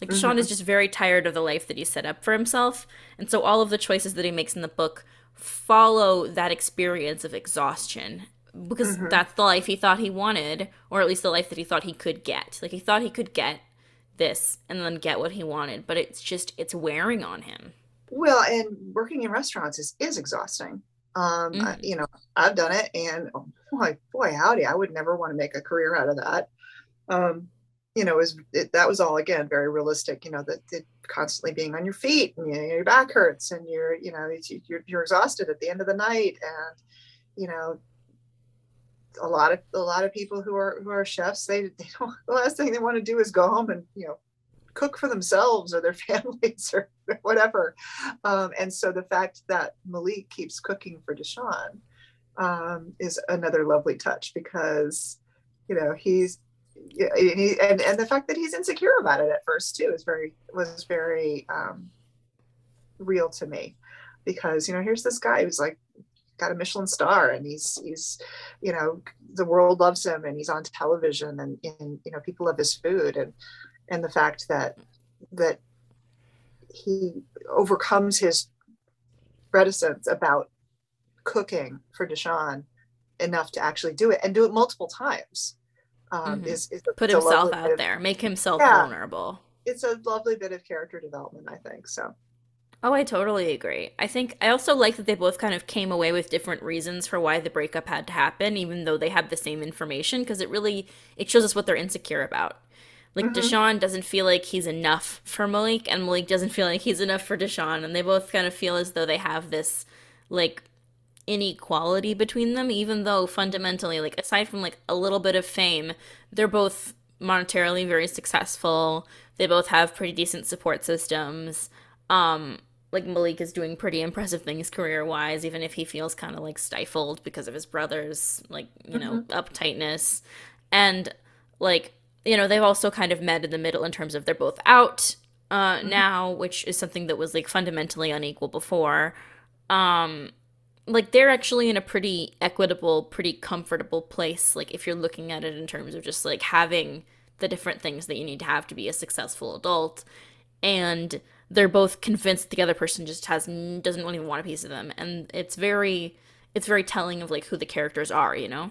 like deshaun mm-hmm. is just very tired of the life that he set up for himself and so all of the choices that he makes in the book follow that experience of exhaustion because mm-hmm. that's the life he thought he wanted or at least the life that he thought he could get like he thought he could get this and then get what he wanted but it's just it's wearing on him well, and working in restaurants is, is exhausting. Um, mm-hmm. I, you know, I've done it and oh, boy, boy, howdy, I would never want to make a career out of that. Um, you know, is it, that was all again very realistic. You know, that, that constantly being on your feet and you know, your back hurts and you're, you know, you're, you're exhausted at the end of the night, and you know, a lot of a lot of people who are who are chefs, they they don't. The last thing they want to do is go home and you know cook for themselves or their families or whatever. Um, and so the fact that Malik keeps cooking for Deshaun um, is another lovely touch because, you know, he's he, and and the fact that he's insecure about it at first too is very was very um, real to me because you know here's this guy who's like got a Michelin star and he's he's you know the world loves him and he's on television and, and you know people love his food and and the fact that that he overcomes his reticence about cooking for Deshaun enough to actually do it and do it multiple times. Um, mm-hmm. is, is a, put himself out of, there, make himself yeah, vulnerable. It's a lovely bit of character development, I think. So. Oh, I totally agree. I think I also like that they both kind of came away with different reasons for why the breakup had to happen, even though they have the same information, because it really it shows us what they're insecure about. Like mm-hmm. Deshaun doesn't feel like he's enough for Malik, and Malik doesn't feel like he's enough for Deshaun, and they both kind of feel as though they have this like inequality between them, even though fundamentally, like aside from like a little bit of fame, they're both monetarily very successful. They both have pretty decent support systems. Um, like Malik is doing pretty impressive things career wise, even if he feels kind of like stifled because of his brother's like, you know, mm-hmm. uptightness. And like you know, they've also kind of met in the middle in terms of they're both out uh, mm-hmm. now, which is something that was like fundamentally unequal before. Um, like they're actually in a pretty equitable, pretty comfortable place. Like if you're looking at it in terms of just like having the different things that you need to have to be a successful adult, and they're both convinced the other person just has doesn't even want a piece of them, and it's very it's very telling of like who the characters are, you know.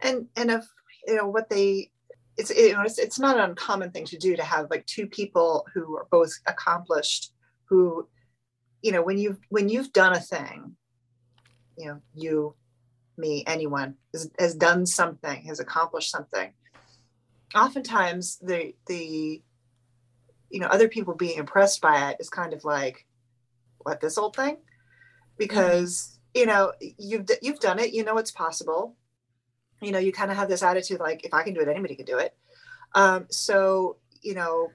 And and of you know what they it's you know it's, it's not an uncommon thing to do to have like two people who are both accomplished who you know when you've when you've done a thing you know you me anyone has, has done something has accomplished something oftentimes the the you know other people being impressed by it is kind of like what this old thing? Mm-hmm. Because you know you've you've done it you know it's possible you know you kind of have this attitude like if i can do it anybody can do it. Um, so you know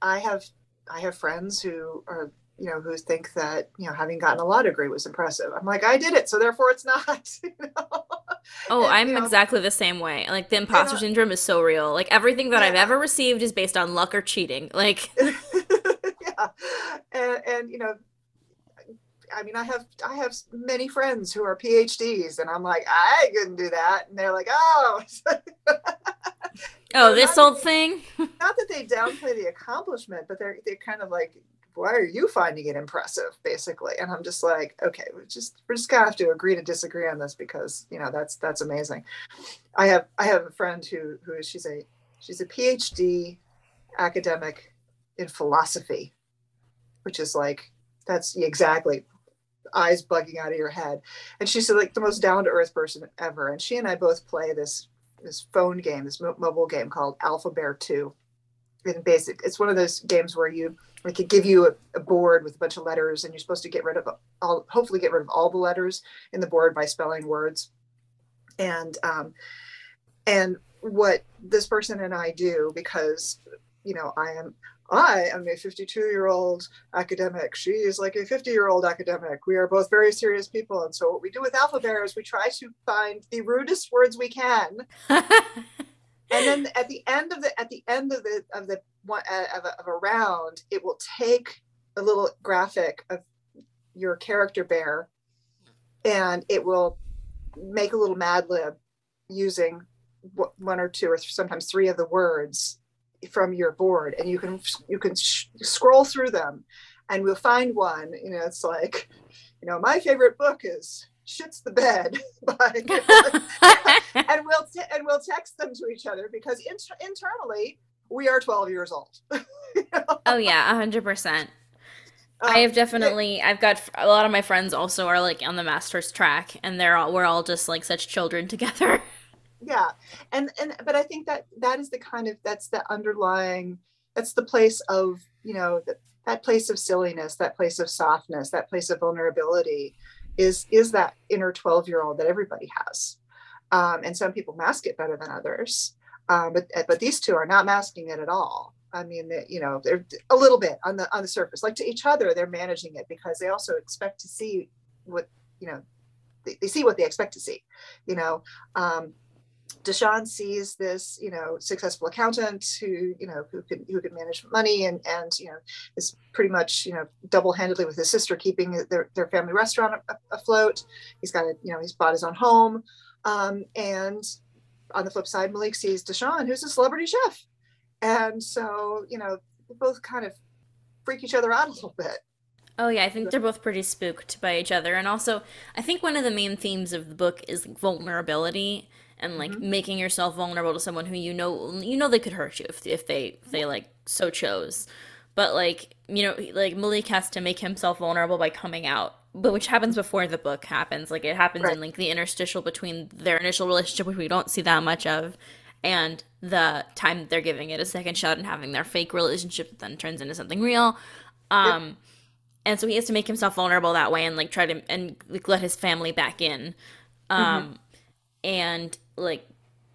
i have i have friends who are you know who think that you know having gotten a law degree was impressive. I'm like i did it so therefore it's not you know? oh and, i'm you know, exactly the same way. Like the imposter syndrome is so real. Like everything that yeah. i've ever received is based on luck or cheating. Like yeah. And, and you know I mean, I have I have many friends who are PhDs, and I'm like, I couldn't do that, and they're like, oh, oh, this old thing. not that they downplay the accomplishment, but they're they're kind of like, why are you finding it impressive, basically? And I'm just like, okay, we just we're just gonna have to agree to disagree on this because you know that's that's amazing. I have I have a friend who who she's a she's a PhD academic in philosophy, which is like that's exactly eyes bugging out of your head. And she's like the most down to earth person ever. And she and I both play this this phone game, this mobile game called Alphabear Two. In basic, it's one of those games where you we could give you a, a, board with a bunch of letters, and you're supposed to get rid of all, hopefully get rid of all the letters in the board by spelling words. And um, and what this person and I do because you know i am i am a 52 year old academic. She is like a 50 year old academic. We are both very serious people and so what we do with Alphabear is we try to find the rudest words we can. And then at the end of the at the end of the of the one uh, of a, of a round it will take a little graphic of your character bear and it will make a little mad lib using one or two or sometimes three of the words from your board and you can you can sh- scroll through them and we'll find one you know it's like you know my favorite book is shits the bed by, and we'll t- and we'll text them to each other because inter- internally we are 12 years old you know? oh yeah 100% I have um, definitely. I've got a lot of my friends also are like on the master's track, and they're all we're all just like such children together. Yeah, and and but I think that that is the kind of that's the underlying. That's the place of you know that that place of silliness, that place of softness, that place of vulnerability, is is that inner twelve year old that everybody has, um, and some people mask it better than others. Um, but but these two are not masking it at all. I mean, you know, they're a little bit on the on the surface, like to each other, they're managing it because they also expect to see what you know, they, they see what they expect to see. You know, um, Deshawn sees this, you know, successful accountant who, you know, who can who can manage money and and you know is pretty much you know double-handedly with his sister keeping their, their family restaurant afloat. He's got a you know he's bought his own home, um, and on the flip side, Malik sees Deshawn, who's a celebrity chef. And so you know both kind of freak each other out a little bit. Oh yeah i think they're both pretty spooked by each other. And also i think one of the main themes of the book is vulnerability and like mm-hmm. making yourself vulnerable to someone who you know you know they could hurt you if, if they if they like so chose but like you know like malik has to make himself vulnerable by coming out but which happens before the book happens like it happens right. in like the interstitial between their initial relationship which we don't see that much of and the time they're giving it a second shot and having their fake relationship that then turns into something real. Um, yep. and so he has to make himself vulnerable that way and like try to and like let his family back in. Um, mm-hmm. and like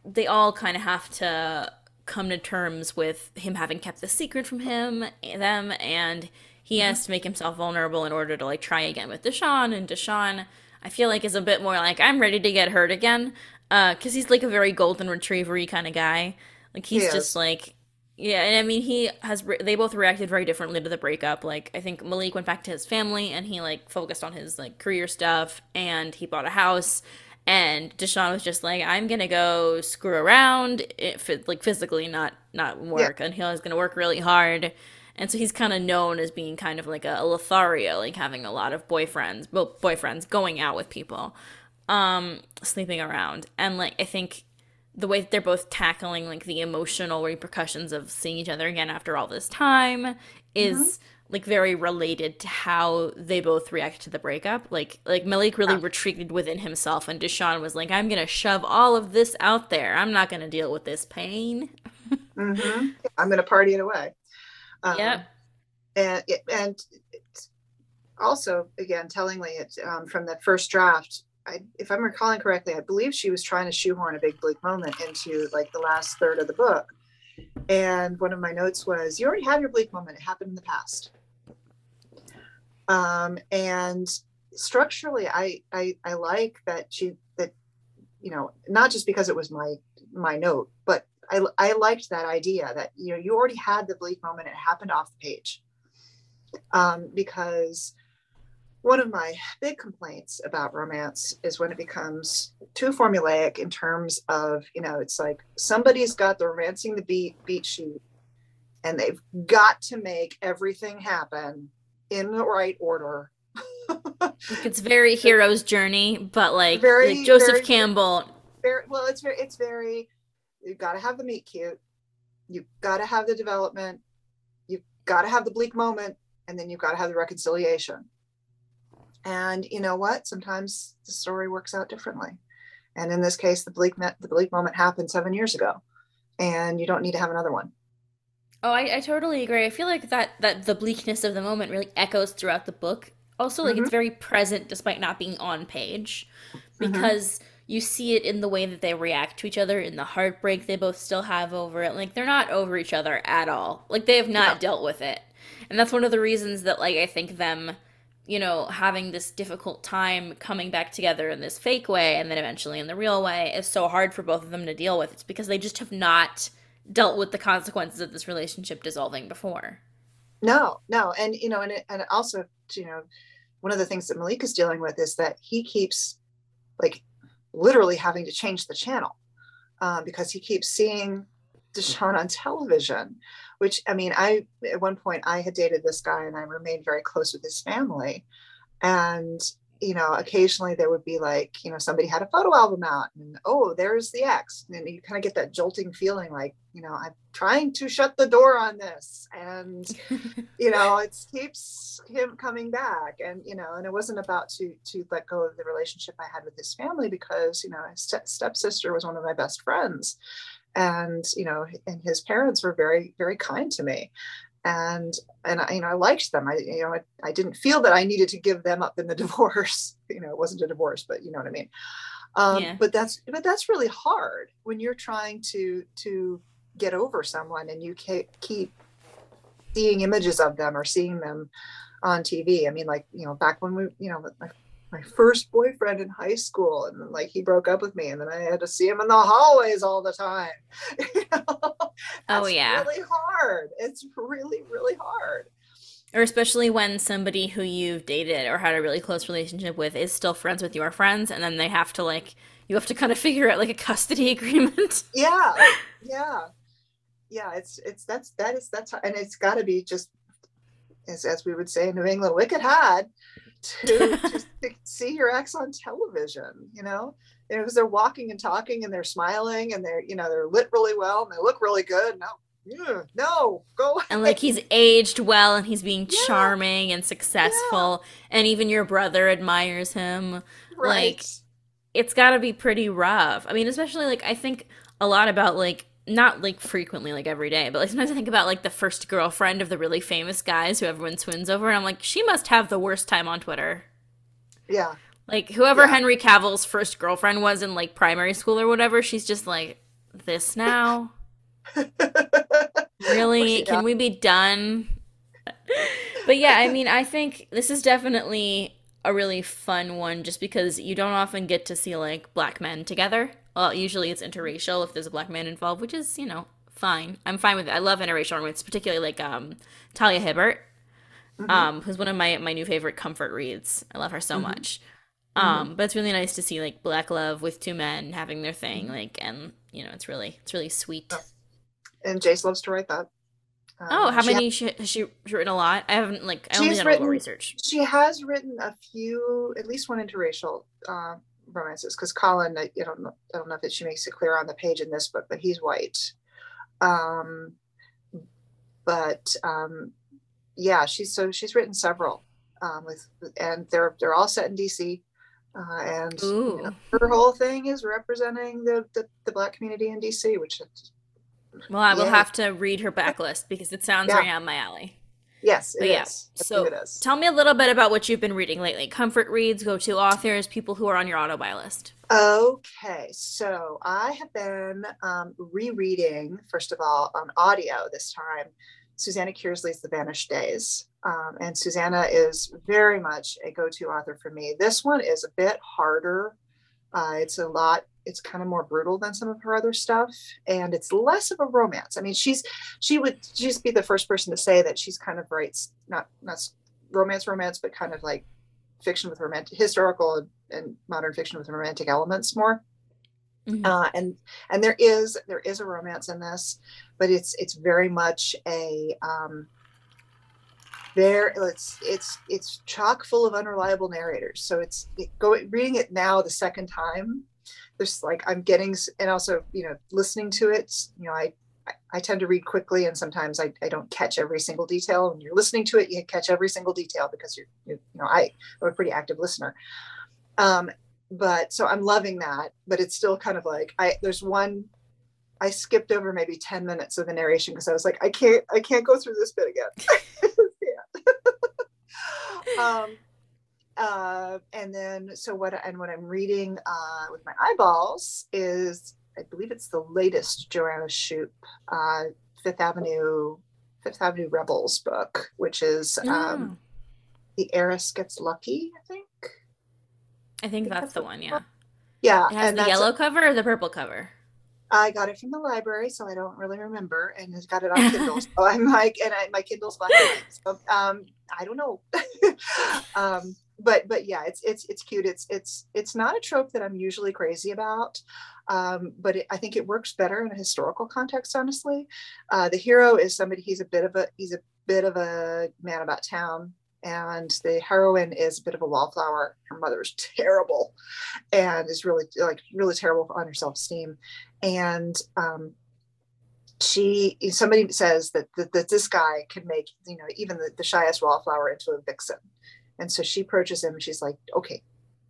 they all kind of have to come to terms with him having kept the secret from him, them, and he mm-hmm. has to make himself vulnerable in order to like try again with Deshawn. And Deshawn, I feel like is a bit more like I'm ready to get hurt again uh because uh, he's like a very golden retrievery kind of guy. Like he's he just like yeah, and I mean he has re- they both reacted very differently to the breakup. Like I think Malik went back to his family and he like focused on his like career stuff and he bought a house. And Deshawn was just like, I'm gonna go screw around, if it, like physically, not not work. Yeah. And he was gonna work really hard. And so he's kind of known as being kind of like a, a Lothario, like having a lot of boyfriends, well, boyfriends going out with people um, sleeping around. And like I think the way that they're both tackling like the emotional repercussions of seeing each other again after all this time is mm-hmm. Like very related to how they both react to the breakup. Like like Malik really yeah. retreated within himself and Deshawn was like, I'm gonna shove all of this out there. I'm not gonna deal with this pain. mm-hmm. I'm gonna party it away. Um, yeah. And and also again tellingly it um, from the first draft I, if I'm recalling correctly, I believe she was trying to shoehorn a big bleak moment into like the last third of the book. And one of my notes was, "You already have your bleak moment. It happened in the past." Um, and structurally, I, I I like that she that you know not just because it was my my note, but I I liked that idea that you know you already had the bleak moment. It happened off the page. Um, because one of my big complaints about romance is when it becomes too formulaic in terms of you know it's like somebody's got the romancing the beat beat sheet and they've got to make everything happen in the right order it's very hero's journey but like, very, like joseph very, campbell very well it's very it's very you've got to have the meet cute you've got to have the development you've got to have the bleak moment and then you've got to have the reconciliation and you know what? Sometimes the story works out differently. And in this case, the bleak the bleak moment happened seven years ago, and you don't need to have another one. Oh, I, I totally agree. I feel like that that the bleakness of the moment really echoes throughout the book. Also, like mm-hmm. it's very present despite not being on page, mm-hmm. because mm-hmm. you see it in the way that they react to each other, in the heartbreak they both still have over it. Like they're not over each other at all. Like they have not no. dealt with it. And that's one of the reasons that like I think them, you know, having this difficult time coming back together in this fake way and then eventually in the real way is so hard for both of them to deal with. It's because they just have not dealt with the consequences of this relationship dissolving before. No, no. And you know, and it, and also, you know, one of the things that Malik is dealing with is that he keeps like literally having to change the channel uh, because he keeps seeing Deshawn on television, which I mean, I at one point I had dated this guy and I remained very close with his family. And you know, occasionally there would be like, you know, somebody had a photo album out and oh, there's the ex. And you kind of get that jolting feeling like, you know, I'm trying to shut the door on this. And, you know, it keeps him coming back. And, you know, and it wasn't about to to let go of the relationship I had with his family because, you know, his step stepsister was one of my best friends. And, you know, and his parents were very, very kind to me and and I, you know I liked them. I you know I, I, didn't feel that I needed to give them up in the divorce. You know, it wasn't a divorce, but you know what I mean. Um, yeah. But that's but that's really hard when you're trying to to get over someone and you keep keep seeing images of them or seeing them on TV. I mean, like you know, back when we you know my first boyfriend in high school and like he broke up with me and then i had to see him in the hallways all the time. You know? oh yeah. really hard. It's really really hard. Or especially when somebody who you've dated or had a really close relationship with is still friends with your friends and then they have to like you have to kind of figure out like a custody agreement. Yeah. Yeah. Yeah it's it's that's that is that's and it's got to be just as, as we would say in new england wicked hard to just to see your ex on television, you know, because they're walking and talking and they're smiling and they're, you know, they're lit really well and they look really good. No, mm, no, go. And like he's aged well and he's being yeah. charming and successful, yeah. and even your brother admires him. Right. Like, it's got to be pretty rough. I mean, especially like I think a lot about like not like frequently, like every day, but like sometimes I think about like the first girlfriend of the really famous guys who everyone swoons over, and I'm like, she must have the worst time on Twitter. Yeah. Like whoever yeah. Henry Cavill's first girlfriend was in like primary school or whatever, she's just like, this now? really? Can we be done? but yeah, I mean, I think this is definitely a really fun one just because you don't often get to see like black men together. Well, usually it's interracial if there's a black man involved, which is, you know, fine. I'm fine with it. I love interracial romance, particularly like um, Talia Hibbert, mm-hmm. um, who's one of my my new favorite comfort reads. I love her so mm-hmm. much. Mm-hmm. Um, mm-hmm. but it's really nice to see like black love with two men having their thing, mm-hmm. like, and you know, it's really it's really sweet. And Jayce loves to write that. Um, oh, how she many ha- has she written? A lot. I haven't like I only done written, a little research. She has written a few, at least one interracial. Uh, romances because Colin, I, I, don't know, I don't know if it, she makes it clear on the page in this book, but he's white. Um, but um, yeah, she's so she's written several um, with, and they're they're all set in DC. Uh, and you know, her whole thing is representing the, the, the black community in DC, which is, well, I will yeah. have to read her backlist because it sounds yeah. right on my alley. Yes, it yeah. Is. So tell me a little bit about what you've been reading lately. Comfort reads, go to authors, people who are on your auto buy list. Okay, so I have been um, rereading, first of all, on audio this time, Susanna Kearsley's The Vanished Days. Um, and Susanna is very much a go to author for me. This one is a bit harder. Uh, it's a lot it's kind of more brutal than some of her other stuff and it's less of a romance. I mean she's she would just be the first person to say that she's kind of writes not not romance romance but kind of like fiction with romantic historical and, and modern fiction with romantic elements more. Mm-hmm. uh, and and there is there is a romance in this but it's it's very much a um there it's it's it's chock full of unreliable narrators. So it's it, go reading it now the second time there's like I'm getting and also you know listening to it you know I I tend to read quickly and sometimes I, I don't catch every single detail. When you're listening to it you catch every single detail because you're, you're you know I am a pretty active listener. Um but so I'm loving that but it's still kind of like I there's one I skipped over maybe 10 minutes of the narration because I was like I can't I can't go through this bit again. Um uh, and then so what and what i'm reading uh, with my eyeballs is i believe it's the latest joanna shupe uh, fifth avenue fifth avenue rebels book which is um, the heiress gets lucky i think i think that's the one yeah yeah it has the yellow cover or the purple cover I got it from the library, so I don't really remember, and it's got it on Kindle. so I'm like, and I, my Kindle's black. So um, I don't know, um, but but yeah, it's it's it's cute. It's it's it's not a trope that I'm usually crazy about, um, but it, I think it works better in a historical context. Honestly, uh, the hero is somebody. He's a bit of a he's a bit of a man about town. And the heroine is a bit of a wallflower. Her mother's terrible, and is really like really terrible on her self esteem and um, she somebody says that, that, that this guy can make you know even the, the shyest wallflower into a vixen and so she approaches him and she's like okay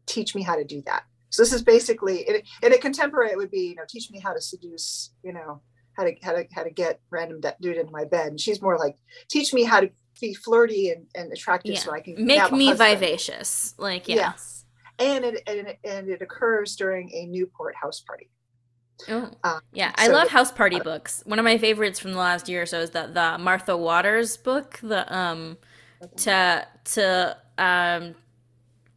teach me how to do that so this is basically in, in a contemporary it would be you know teach me how to seduce you know how to how to how to get random dude into my bed and she's more like teach me how to be flirty and, and attractive yeah. so i can make me husband." vivacious like yeah yes and it, and it and it occurs during a newport house party Oh. Um, Yeah, I love house party books. One of my favorites from the last year or so is that the Martha Waters book, the um to to um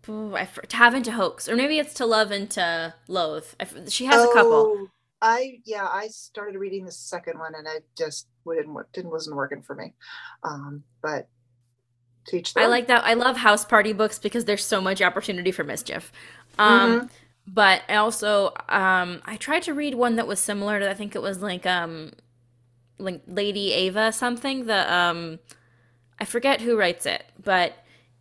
I, to have and to hoax, or maybe it's to love and to loathe. She has a couple. Oh, I yeah, I started reading the second one and i just didn't didn't wasn't working for me. Um, but teach I like that. I love house party books because there's so much opportunity for mischief. Mm-hmm. Um, but I also um I tried to read one that was similar to I think it was like um like Lady Ava something. The um I forget who writes it, but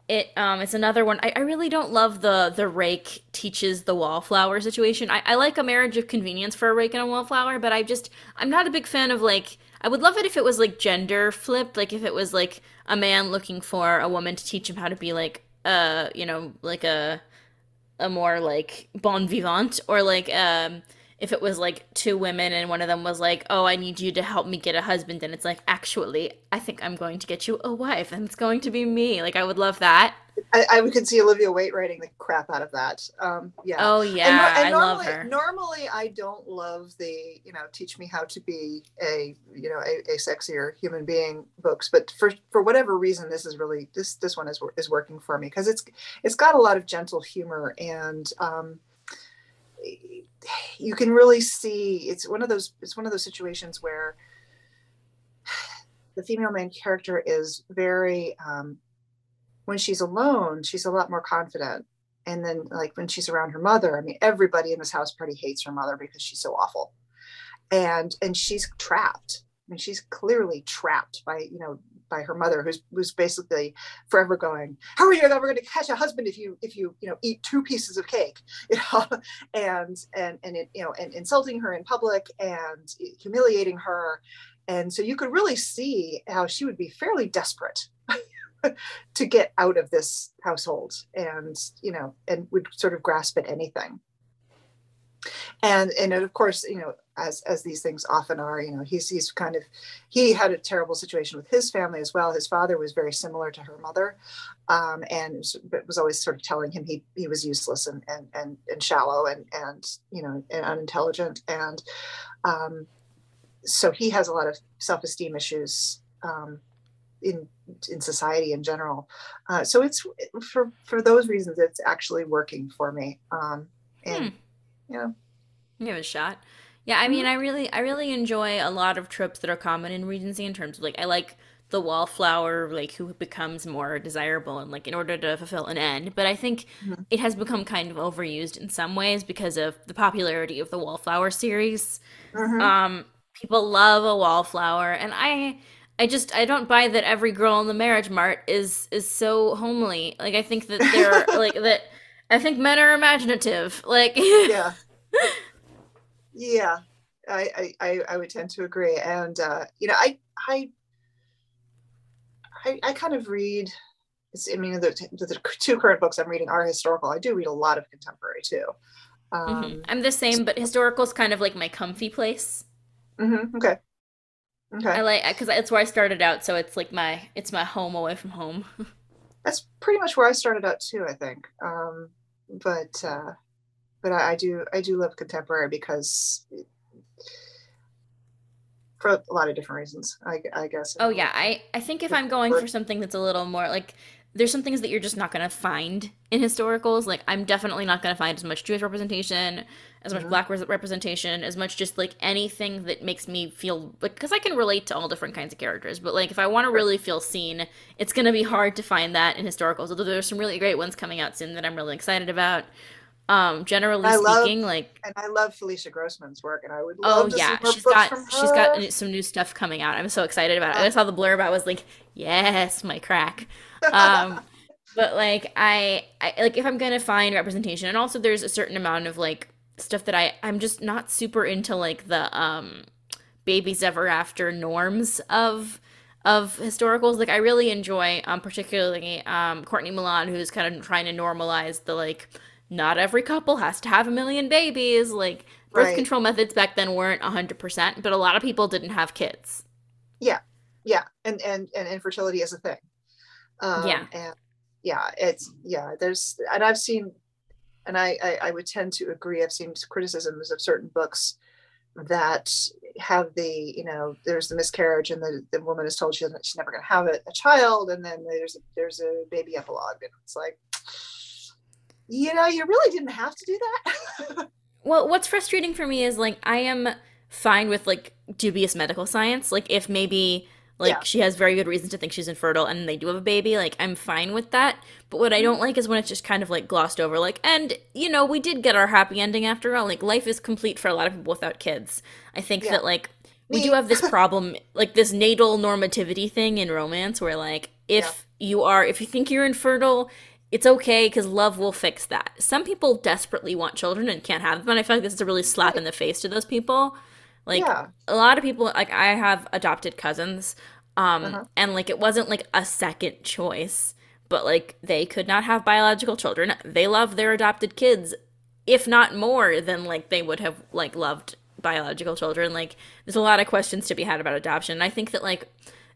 it um it's another one. I, I really don't love the the rake teaches the wallflower situation. I, I like a marriage of convenience for a rake and a wallflower, but I just I'm not a big fan of like I would love it if it was like gender flipped, like if it was like a man looking for a woman to teach him how to be like uh you know like a a more like bon vivant or like um if it was like two women and one of them was like oh i need you to help me get a husband and it's like actually i think i'm going to get you a wife and it's going to be me like i would love that I, I could see Olivia Waite writing the crap out of that. Um, yeah. oh yeah and i normally, love her Normally, I don't love the you know teach me how to be a you know a, a sexier human being books, but for for whatever reason, this is really this this one is is working for me because it's it's got a lot of gentle humor and um, you can really see it's one of those it's one of those situations where the female main character is very um, when she's alone she's a lot more confident. And then like when she's around her mother i mean everybody in this house party hates her mother because she's so awful. And and she's trapped. I mean she's clearly trapped by you know by her mother who's who's basically forever going how are you ever going to catch a husband if you if you you know eat two pieces of cake? You know? And and and it, you know and insulting her in public and humiliating her. And so you could really see how she would be fairly desperate to get out of this household and you know and would sort of grasp at anything. And and of course you know as as these things often are you know he's he's kind of he had a terrible situation with his family as well his father was very similar to her mother um, and was, but was always sort of telling him he he was useless and and and, and shallow and and you know and unintelligent and um, so he has a lot of self-esteem issues um, in in society in general. Uh, so it's for for those reasons it's actually working for me. Um, and Hmm. you know, give it a shot yeah i mean i really i really enjoy a lot of tropes that are common in regency in terms of like i like the wallflower like who becomes more desirable and like in order to fulfill an end. But i think Mhm. it has become kind of overused in some ways because of the popularity of the wallflower series. Mhm. um people love a wallflower and i i just i don't buy that every girl in the marriage mart is is so homely. Like i think that they're like that i think men are imaginative. Like yeah, yeah. I, I I would tend to agree, and uh, you know, I I I, I kind of read. It's, I mean, the, the two current books I'm reading are historical. I do read a lot of contemporary too. Um, Mhm. I'm the same, but historical is kind of like my comfy place. mhm, Okay. Okay. I like because it's where I started out, so it's like my it's my home away from home. that's pretty much where I started out too. I think, um, but uh, but I, I do I do love contemporary because for a lot of different reasons. I, I guess. Oh yeah, I I think if I'm going for something that's a little more like there's some things that you're just not going to find in historicals. Like I'm definitely not going to find as much Jewish representation, as much mm-hmm. black representation, as much just like anything that makes me feel like because I can relate to all different kinds of characters. But like if I want to really feel seen, it's going to be hard to find that in historicals. Although there's some really great ones coming out soon that I'm really excited about. Um, generally I speaking, love, like, and I love Felicia Grossman's work, and I would love. Oh yeah, she's got she's got some new stuff coming out. I'm so excited about it. I saw the blurb. I was like, yes, my crack. Um, but like I, I like if I'm gonna find representation, and also there's a certain amount of like stuff that I I'm just not super into like the um babies ever after norms of of historicals. Like I really enjoy um particularly um Courtney Milan who's kind of trying to normalize the like not every couple has to have a million babies. Like birth right. control methods back then weren't 100%, but a lot of people didn't have kids. Yeah. Yeah. And and and infertility is a thing. Um, yeah. And yeah, it's yeah, there's and I've seen and I, I, I would tend to agree. I've seen criticisms of certain books that have the you know there's the miscarriage and the, the woman is told she she's never going to have a, a, child and then there's a, there's a baby epilogue and it's like you know, you really didn't have to do that. well, what's frustrating for me is like I am fine with like dubious medical science. Like if maybe like yeah. she has very good reasons to think she's infertile and they do have a baby, like I'm fine with that. But what I don't mm-hmm. like is when it's just kind of like glossed over like and you know, we did get our happy ending after all. Like life is complete for a lot of people without kids. I think yeah. that like we do have this problem like this natal normativity thing in romance where like if yeah. you are if you think you're infertile it's okay because love will fix that. Some people desperately want children and can't have them, and I feel like this is a really slap in the face to those people. Like yeah. a lot of people, like I have adopted cousins, um, uh-huh. and like it wasn't like a second choice, but like they could not have biological children. They love their adopted kids, if not more than like they would have like loved biological children. Like there's a lot of questions to be had about adoption. I think that like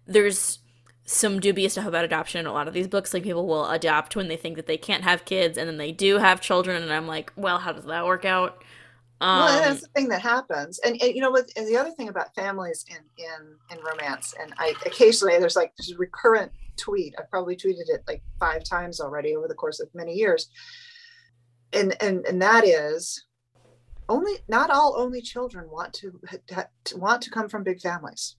there's some dubious stuff about adoption in a lot of these books. Like people will adopt when they think that they can't have kids, and then they do have children, and I'm like, well, how does that work out? Um, well, that's the thing that happens, and, and you know what? The other thing about families in in in romance, and I occasionally there's like this recurrent tweet. I've probably tweeted it like five times already over the course of many years, and and and that is only not all only children want to, to want to come from big families.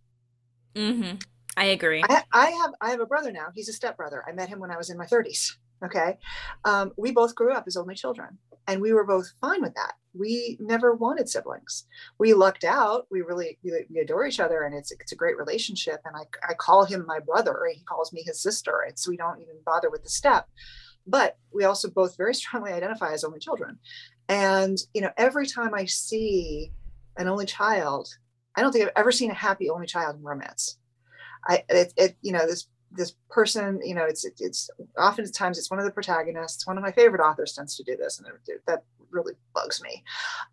Mm-hmm I agree. I, I, have I have a brother now. He's a stepbrother. I met him when I was in my 30s. Okay, um, we both grew up as only children, and we were both fine with that. We never wanted siblings. We lucked out. We really we, we adore each other, and it's it's a great relationship. And I I call him my brother. He calls me his sister, and so we don't even bother with the step. But we also both very strongly identify as only children. And you know, every time I see an only child, I don't think I've ever seen a happy only child in romance I it, it you know this this person you know it's it, it's oftentimes it's one of the protagonists one of my favorite authors tends to do this and it, that really bugs me.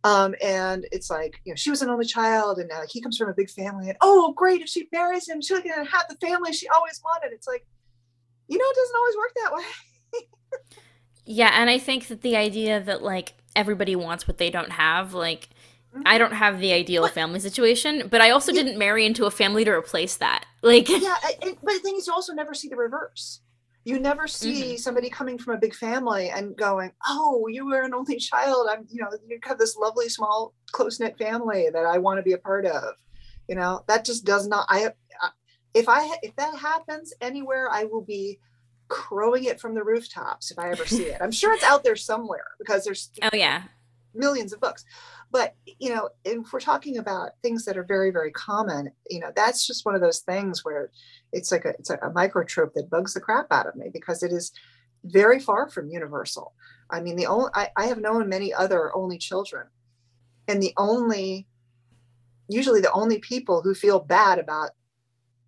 Um, and it's like you know she was an only child and now he comes from a big family and oh great if she marries him she's gonna have the family she always wanted. It's like you know it doesn't always work that way. Yeah and i think that the idea that like everybody wants what they don't have like I don't have the ideal family situation, but I also yeah. didn't marry into a family to replace that. Like, yeah, and, but the thing is, you also never see the reverse. You never see mm-hmm. somebody coming from a big family and going, "Oh, you were an only child. I'm, you know, you have this lovely, small, close knit family that I want to be a part of." You know, that just does not. I, if I if that happens anywhere, I will be crowing it from the rooftops if I ever see it. I'm sure it's out there somewhere because there's oh yeah millions of books. But you know if we're talking about things that are very very common you know that's just one of those things where it's like a it's a, a microtrope that bugs the crap out of me because it is very far from universal. I mean the only I, I have known many other only children and the only usually the only people who feel bad about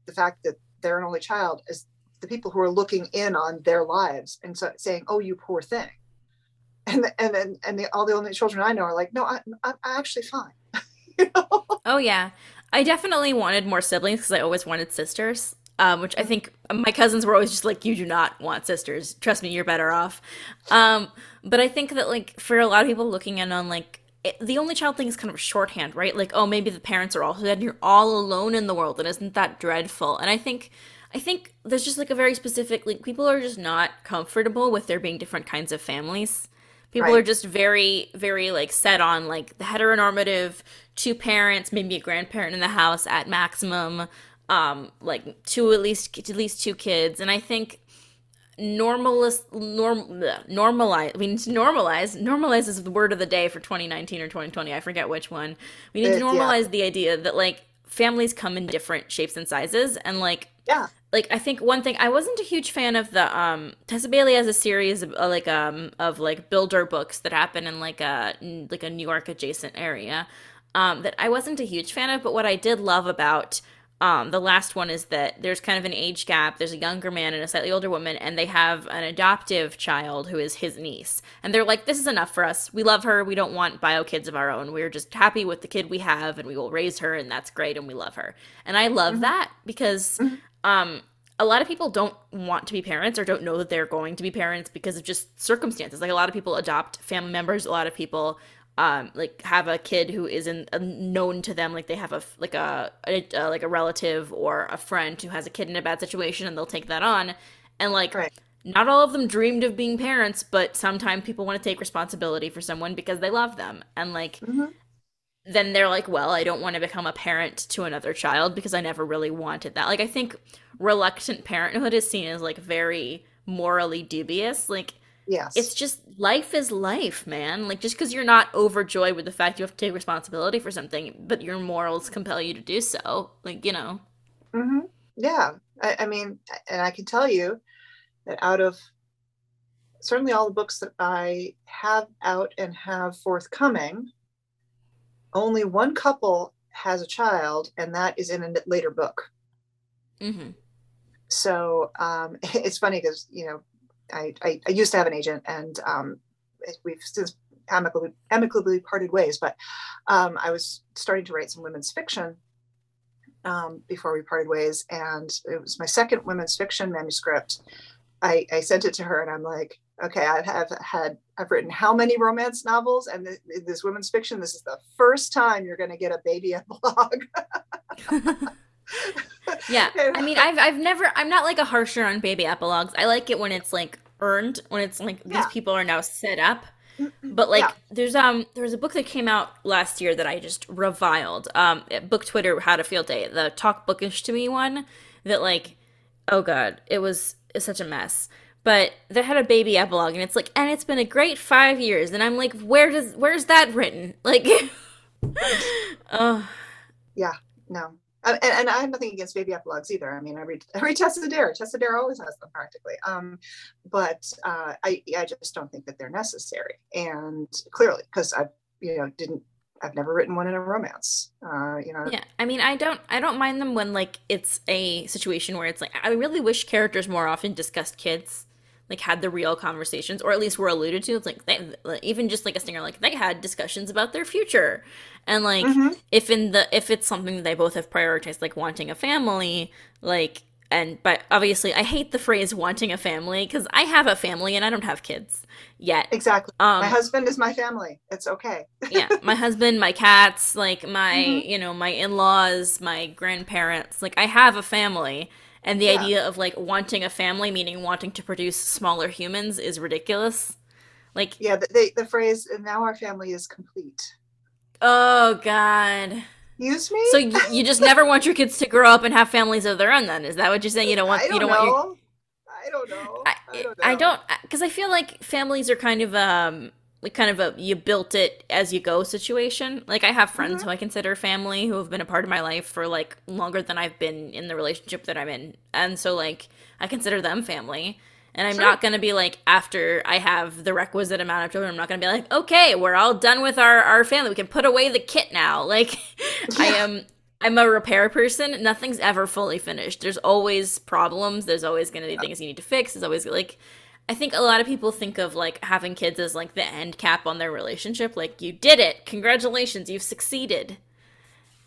the fact that they're an only child is the people who are looking in on their lives and so saying oh you poor thing and and and, the, all the only children I know are like, no, I, I'm actually fine. you know? Oh yeah, I definitely wanted more siblings because I always wanted sisters. um, which I think my cousins were always just like, "You do not want sisters. Trust me, you're better off." Um, but I think that like for a lot of people looking in on like it, the only child thing is kind of shorthand, right? Like, oh, maybe the parents are also dead, and you're all alone in the world, and isn't that dreadful? And I think. I think there's just like a very specific like people are just not comfortable with there being different kinds of families. People Right. are just very, very like set on like the heteronormative two parents, maybe a grandparent in the house at maximum, um, like two at least at least two kids. And I think normalist norm normalize we need to normalize normalize is the word of the day for 2019 or 2020 i forget which one we need to It- yeah. normalize the idea that like families come in different shapes and sizes and like Yeah. Like I think one thing I wasn't a huge fan of the um Tessa Bailey has a series of uh, like um of like builder books that happen in like a n- like a New York adjacent area um that I wasn't a huge fan of but what I did love about um the last one is that there's kind of an age gap. There's a younger man and a slightly older woman and they have an adoptive child who is his niece. And they're like this is enough for us. We love her. We don't want bio kids of our own. We're just happy with the kid we have and we will raise her and that's great and we love her. And I love Mhm. that because Mhm. Um a lot of people don't want to be parents or don't know that they're going to be parents because of just circumstances. Like a lot of people adopt family members. A lot of people um like have a kid who isn't uh, known to them. Like they have a like a, a, uh like a relative or a friend who has a kid in a bad situation and they'll take that on. And like Right. not all of them dreamed of being parents but sometimes people want to take responsibility for someone because they love them. And like Mhm. Then they're like, well, I don't want to become a parent to another child because I never really wanted that. Like, I think reluctant parenthood is seen as like very morally dubious. Like, Yes. it's just life is life, man. Like, just because you're not overjoyed with the fact you have to take responsibility for something, but your morals compel you to do so, like, you know. hmm Yeah. I, I mean, and I can tell you that out of certainly all the books that I have out and have forthcoming, only one couple has a child, and that is in a later book. hmm So um, it's funny because, you know, I, I, I used to have an agent and um, we've since amicably, amicably parted ways, but um, I was starting to write some women's fiction um, before we parted ways. And it was my second women's fiction manuscript. I, I sent it to her and I'm like, okay, I have had, I've written how many romance novels and this, this women's fiction, this is the first time you're going to get a baby epilogue. Yeah. I mean, I've I've never I'm not like a harsher on baby epilogues. I like it when it's like earned, when it's like these people are now set up. But like Yeah. there's um there was a book that came out last year that I just reviled. Um book Twitter had a field day. The talk bookish to me one that like oh god, it was it's such a mess. But they had a baby epilogue and it's like and it's been a great 5 years and I'm like where does where's that written? Like oh yeah no. And, and I have nothing against baby epilogues either. I mean, I read, I read Tessa Dare. Tessa Dare always has them practically. Um, but uh, I, I just don't think that they're necessary. And clearly, because I, you know, didn't, I've never written one in a romance. Uh, you know, Yeah, I mean, I don't, I don't mind them when like it's a situation where it's like I really wish characters more often discussed kids, like had the real conversations, or at least were alluded to. It's like they, even just like a stinger, like they had discussions about their future, and like Mhm. if in the if it's something that they both have prioritized, like wanting a family, like and but obviously I hate the phrase wanting a family because I have a family and I don't have kids yet. exactly. Um, my husband is my family. It's okay. yeah my husband my cats like my Mhm. you know my in-laws my grandparents like i have a family and the Yeah. idea of like wanting a family meaning wanting to produce smaller humans is ridiculous like Yeah. The, the phrase, now our family is complete. oh god Use me? so you, you just never want your kids to grow up and have families of their own then is that what you're saying you don't want I don't you don't know. want your I don't know. I, I don't know. I because I feel like families are kind of um like kind of a you built it as you go situation. Like I have friends Mhm. who I consider family who have been a part of my life for like longer than I've been in the relationship that I'm in, and so like I consider them family. And I'm Sure. not gonna be like after I have the requisite amount of children. I'm not gonna be like, okay, we're all done with our our family. We can put away the kit now. Like I am. I'm a repair person. Nothing's ever fully finished. There's always problems. There's always going to be things you need to fix. There's always like, I think a lot of people think of like having kids as like the end cap on their relationship. Like, you did it. Congratulations. You've succeeded.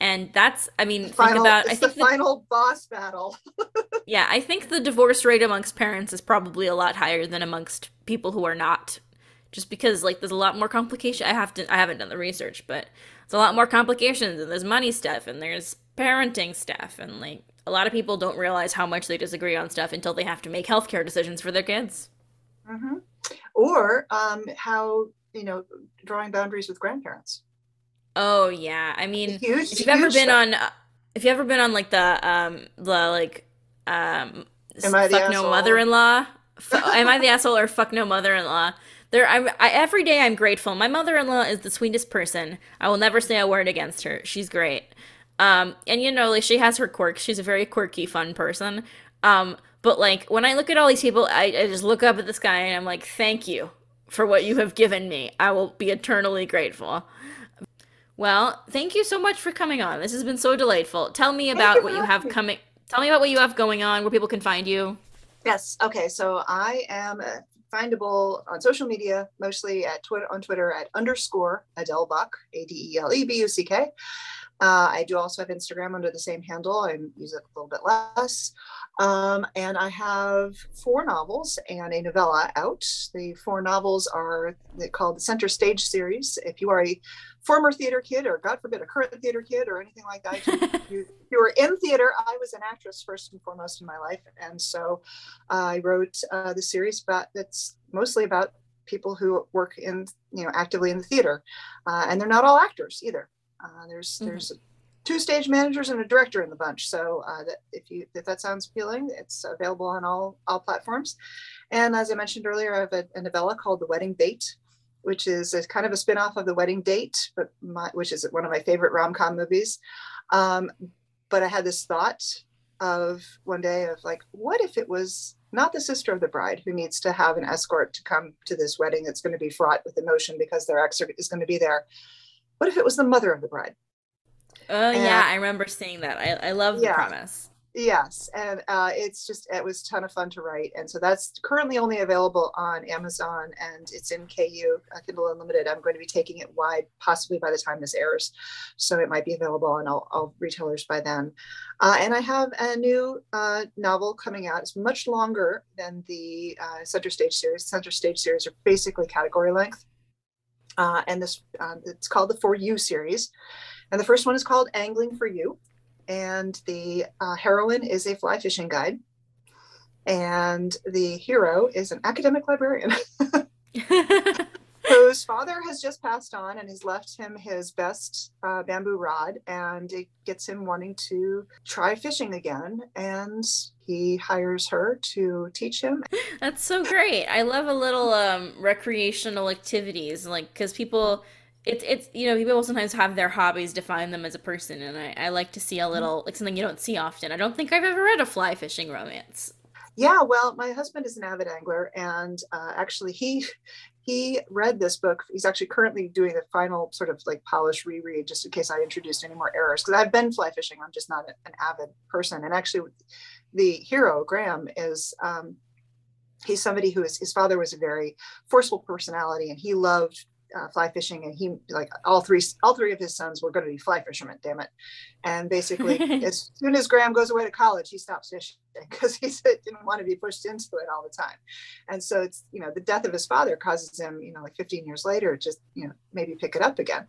And that's, I mean, The think final, about, it's I think the the- final boss battle. Yeah, I think the divorce rate amongst parents is probably a lot higher than amongst people who are not. Just because like there's a lot more complication. I have to I haven't done the research, but it's a lot more complications and there's money stuff and there's parenting stuff and like a lot of people don't realize how much they disagree on stuff until they have to make healthcare decisions for their kids. Hmm Or um, how you know drawing boundaries with grandparents. Oh yeah, I mean, Huge. if you've ever been stuff. on, uh, if you've ever been on like the um the like um Am I the fuck no asshole? mother-in-law, F- am I the asshole or fuck no mother-in-law? There, I'm I, every day I'm grateful. My mother-in-law is the sweetest person. I will never say a word against her. She's great. Um, and you know, like she has her quirks. She's a very quirky, fun person. Um, but like when I look at all these people, I, I just look up at the sky and I'm like, thank you for what you have given me. I will be eternally grateful. Well, thank you so much for coming on. This has been so delightful. Tell me about you what you have coming. Tell me about what you have going on, where people can find you. Yes. Okay. So I am uh, findable on social media, mostly at Twitter on Twitter at underscore Adele Buck, A D E L E B U C K. Uh, I do also have Instagram under the same handle. I use it a little bit less. Um, and I have four novels and a novella out. The four novels are called the Center Stage series. If you are a former theater kid, or God forbid, a current theater kid, or anything like that, you, you were in theater. I was an actress first and foremost in my life, and so I wrote uh, the series about that's mostly about people who work in you know actively in the theater, uh, and they're not all actors either. Uh, there's Mhm. there's two stage managers and a director in the bunch. So uh, that if you if that sounds appealing, it's available on all all platforms. And as I mentioned earlier, I have a, a novella called The Wedding Date, which is a kind of a spin-off of The Wedding Date, but my, which is one of my favorite rom-com movies. Um, but I had this thought of one day of like, what if it was not the sister of the bride who needs to have an escort to come to this wedding that's going to be fraught with emotion because their ex is going to be there? What if it was the mother of the bride? Oh And- yeah, I remember seeing that. I, I love the premise. Yes, and uh, it's just it was a ton of fun to write, and so that's currently only available on Amazon, and it's in KU uh, Kindle Unlimited. I'm going to be taking it wide, possibly by the time this airs, so it might be available on all, all retailers by then. Uh, and I have a new uh, novel coming out. It's much longer than the uh, Center Stage series. Center Stage series are basically category length, uh, and this um, it's called the For You series, and the first one is called Angling for You. And the uh, heroine is a fly fishing guide. And the hero is an academic librarian whose father has just passed on and he's left him his best uh, bamboo rod and it gets him wanting to try fishing again and he hires her to teach him That's so great. I love a little um recreational activities like cuz people it's it's you know people sometimes have their hobbies define them as a person and I, I like to see a little like something you don't see often. I don't think I've ever read a fly fishing romance. Yeah, well, my husband is an avid angler, and uh, actually, he he read this book. He's actually currently doing the final sort of like polish reread, just in case I introduced any more errors. Because I've been fly fishing, I'm just not an avid person. And actually, the hero Graham is um, he's somebody who is his father was a very forceful personality, and he loved. Uh, fly fishing and he like all three all three of his sons were going to be fly fishermen damn it and basically as soon as graham goes away to college he stops fishing because he said didn't want to be pushed into it all the time. And so it's you know the death of his father causes him you know like 15 years later just you know maybe pick it up again.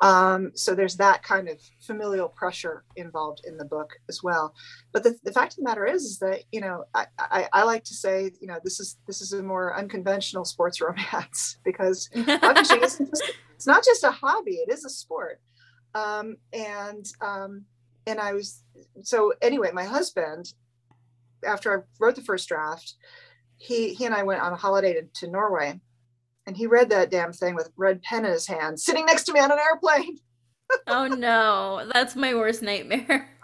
Um, so there's that kind of familial pressure involved in the book as well. But the, the fact of the matter is is that you know I, I i like to say you know this is this is a more unconventional sports romance because fishing. Isn't just it's not just a hobby it is a sport um, and um, and i was so anyway my husband after i wrote the first draft he he and i went on a holiday to, to norway and he read that damn thing with red pen in his hand sitting next to me on an airplane. Oh no, that's my worst nightmare.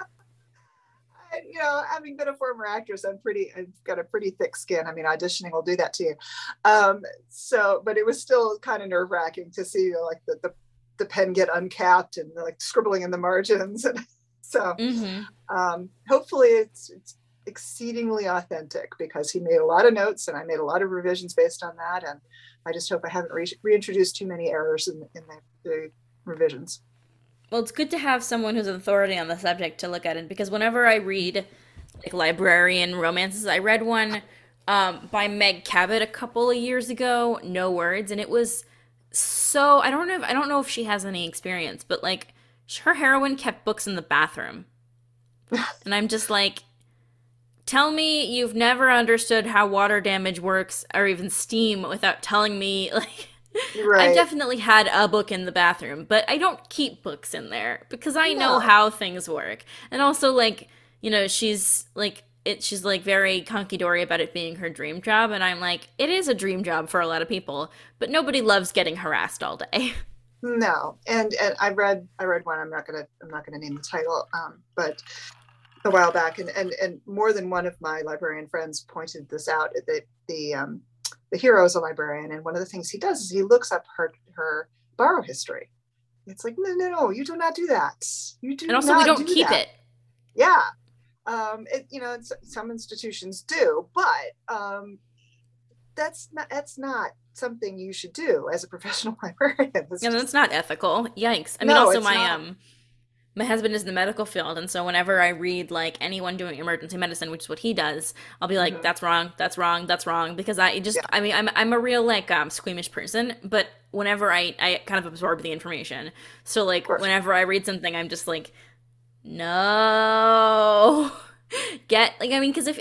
You know having been a former actress i'm pretty i've got a pretty thick skin. I mean auditioning will do that to you. Um, so but it was still kind of nerve-wracking to see like the, the the pen get uncapped and like scribbling in the margins and so hmm um, hopefully it's, it's exceedingly authentic because he made a lot of notes and I made a lot of revisions based on that. And I just hope I haven't re- reintroduced too many errors in, in the, the revisions. Well, it's good to have someone who's an authority on the subject to look at it because whenever I read like librarian romances, I read one um, by Meg Cabot a couple of years ago, No Words, and it was so I don't know if I don't know if she has any experience, but like her heroine kept books in the bathroom. And I'm just like tell me you've never understood how water damage works or even steam without telling me like Right. I've definitely had a book in the bathroom, but I don't keep books in there because I know how things work. And also like, you know, she's like it she's like very conky dory about it being her dream job and I'm like, it is a dream job for a lot of people, but nobody loves getting harassed all day. No, and and I read I read one. I'm not gonna I'm not gonna name the title, um, but a while back, and and and more than one of my librarian friends pointed this out. That the um, the hero is a librarian, and one of the things he does is he looks up her her borrow history. It's like no no no, you do not do that. You do And also we don't do keep that. it. Yeah, um, it, you know, it's, some institutions do, but um, that's not that's not something you should do as a professional librarian. It's And just that's not ethical. Yikes. I mean no, also my not. um my husband is in the medical field and so whenever i read like anyone doing emergency medicine which is what he does i'll be like Mhm. that's wrong that's wrong that's wrong because i just Yeah, i mean i'm, I'm a real like um squeamish person but whenever i i kind of absorb the information so like whenever i read something i'm just like no get like i mean because if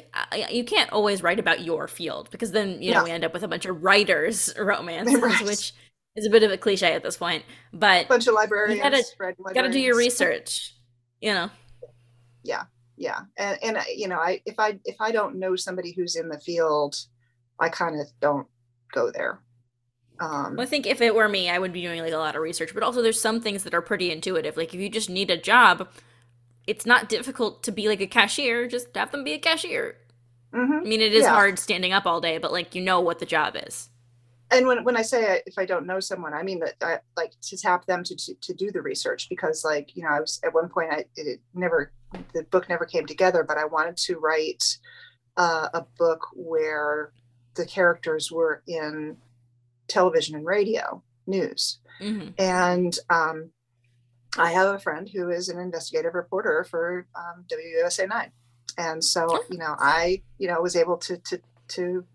you can't always write about your field because then you know No, we end up with a bunch of writers romances right. which is a bit of a cliche at this point but a bunch of you gotta librarians, gotta do your research you know Yeah, yeah, and and you know, I if I if I don't know somebody who's in the field, I kind of don't go there. well, i Um, think if it were me i would be doing like a lot of research but also there's some things that are pretty intuitive like if you just need a job it's not difficult to be like a cashier just have them be a cashier. Mhm, i mean it is yeah, hard standing up all day but like you know what the job is. And when when I say I, if I don't know someone, I mean that I like to tap them to, to to do the research because like you know I was at one point I it never the book never came together, but I wanted to write uh, a book where the characters were in television and radio news. Hmm And um, I have a friend who is an investigative reporter for um, WUSA 9. And so, you know, I, you know, was able to, to, to,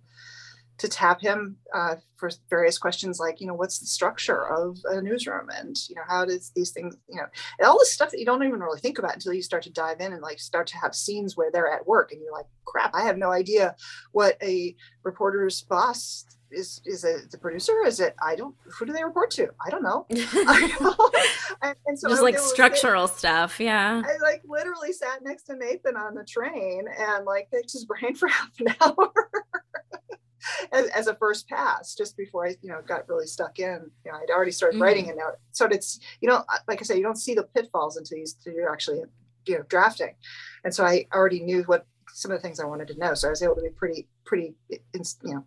to tap him uh, for various questions like, you know, what's the structure of a newsroom and, you know, how does these things, you know, and all this stuff that you don't even really think about until you start to dive in and like start to have scenes where they're at work and you're like, crap, I have no idea what a reporter's boss is. Is it the producer? Is it, I don't, who do they report to? I don't know. And, and so just was like able to sit- structural stuff yeah I like literally sat next to Nathan on the train and like picked his brain for half an hour as, as a first pass, just before I, you know, got really stuck in. You know, I'd already started writing hmm and now so it's, you know, like I say, you don't see the pitfalls until you until you're actually, you know, drafting. And so I already knew what some of the things I wanted to know. So I was able to be pretty, pretty, you know,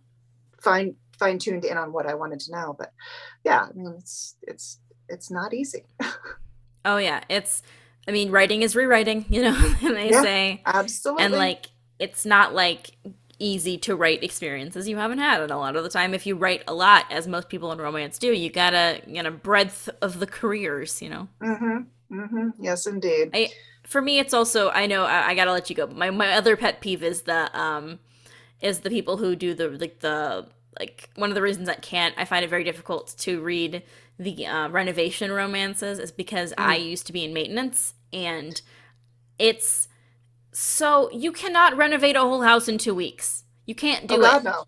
fine fine tuned in on what I wanted to know. But yeah, I mean, it's it's it's not easy. oh yeah it's i mean writing is rewriting you know and they Yeah, say and like it's not like easy to write experiences you haven't had and a lot of the time if you write a lot as most people in romance do you gotta you know breadth of the careers you know Mm-hmm. Mm-hmm. Yes, indeed. i for me it's also i know i, I gotta let you go my, my other pet peeve is the um is the people who do the like the like one of the reasons I can't I find it very difficult to read the uh, renovation romances is because I Mm. used to be in maintenance and it's so you cannot renovate a whole house in two weeks. You can't Oh do it. God, no.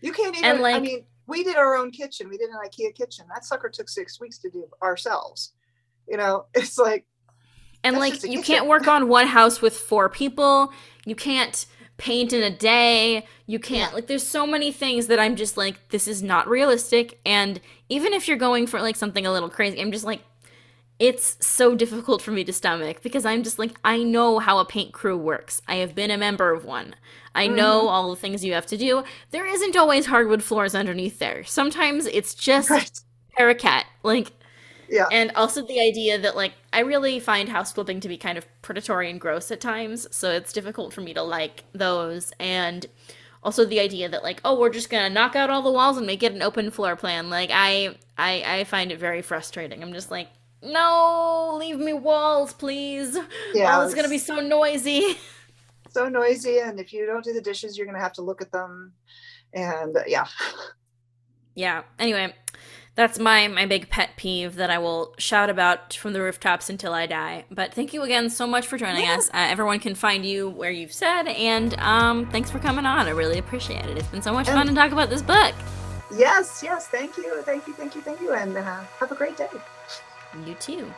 You can't even. I mean, we did our own kitchen. We did an IKEA kitchen. That sucker took six weeks to do ourselves. You know, it's like And like you kitchen. can't work on one house with four people. You can't paint in a day. You can't Yeah. like there's so many things that I'm just like this is not realistic and even if you're going for like something a little crazy, I'm just like it's so difficult for me to stomach because I'm just like I know how a paint crew works. I have been a member of one. I know Mm-hmm. all the things you have to do. There isn't always hardwood floors underneath there. Sometimes it's just right. paracat. Like Yeah. and also the idea that like I really find house flipping to be kind of predatory and gross at times, so it's difficult for me to like those. And also the idea that like, oh, we're just gonna knock out all the walls and make it an open floor plan. Like I I I find it very frustrating. I'm just like, no, leave me walls, please. Yeah, it's gonna be so noisy. So noisy, and if you don't do the dishes, you're gonna have to look at them, and uh, yeah. Yeah. Anyway, that's my my big pet peeve that I will shout about from the rooftops until I die. But thank you again so much for joining yeah. us. Uh, everyone can find you where you've said, and um, thanks for coming on. I really appreciate it. It's been so much and fun to talk about this book. Yes, yes. Thank you, thank you, thank you, thank you, and uh, have a great day. You too.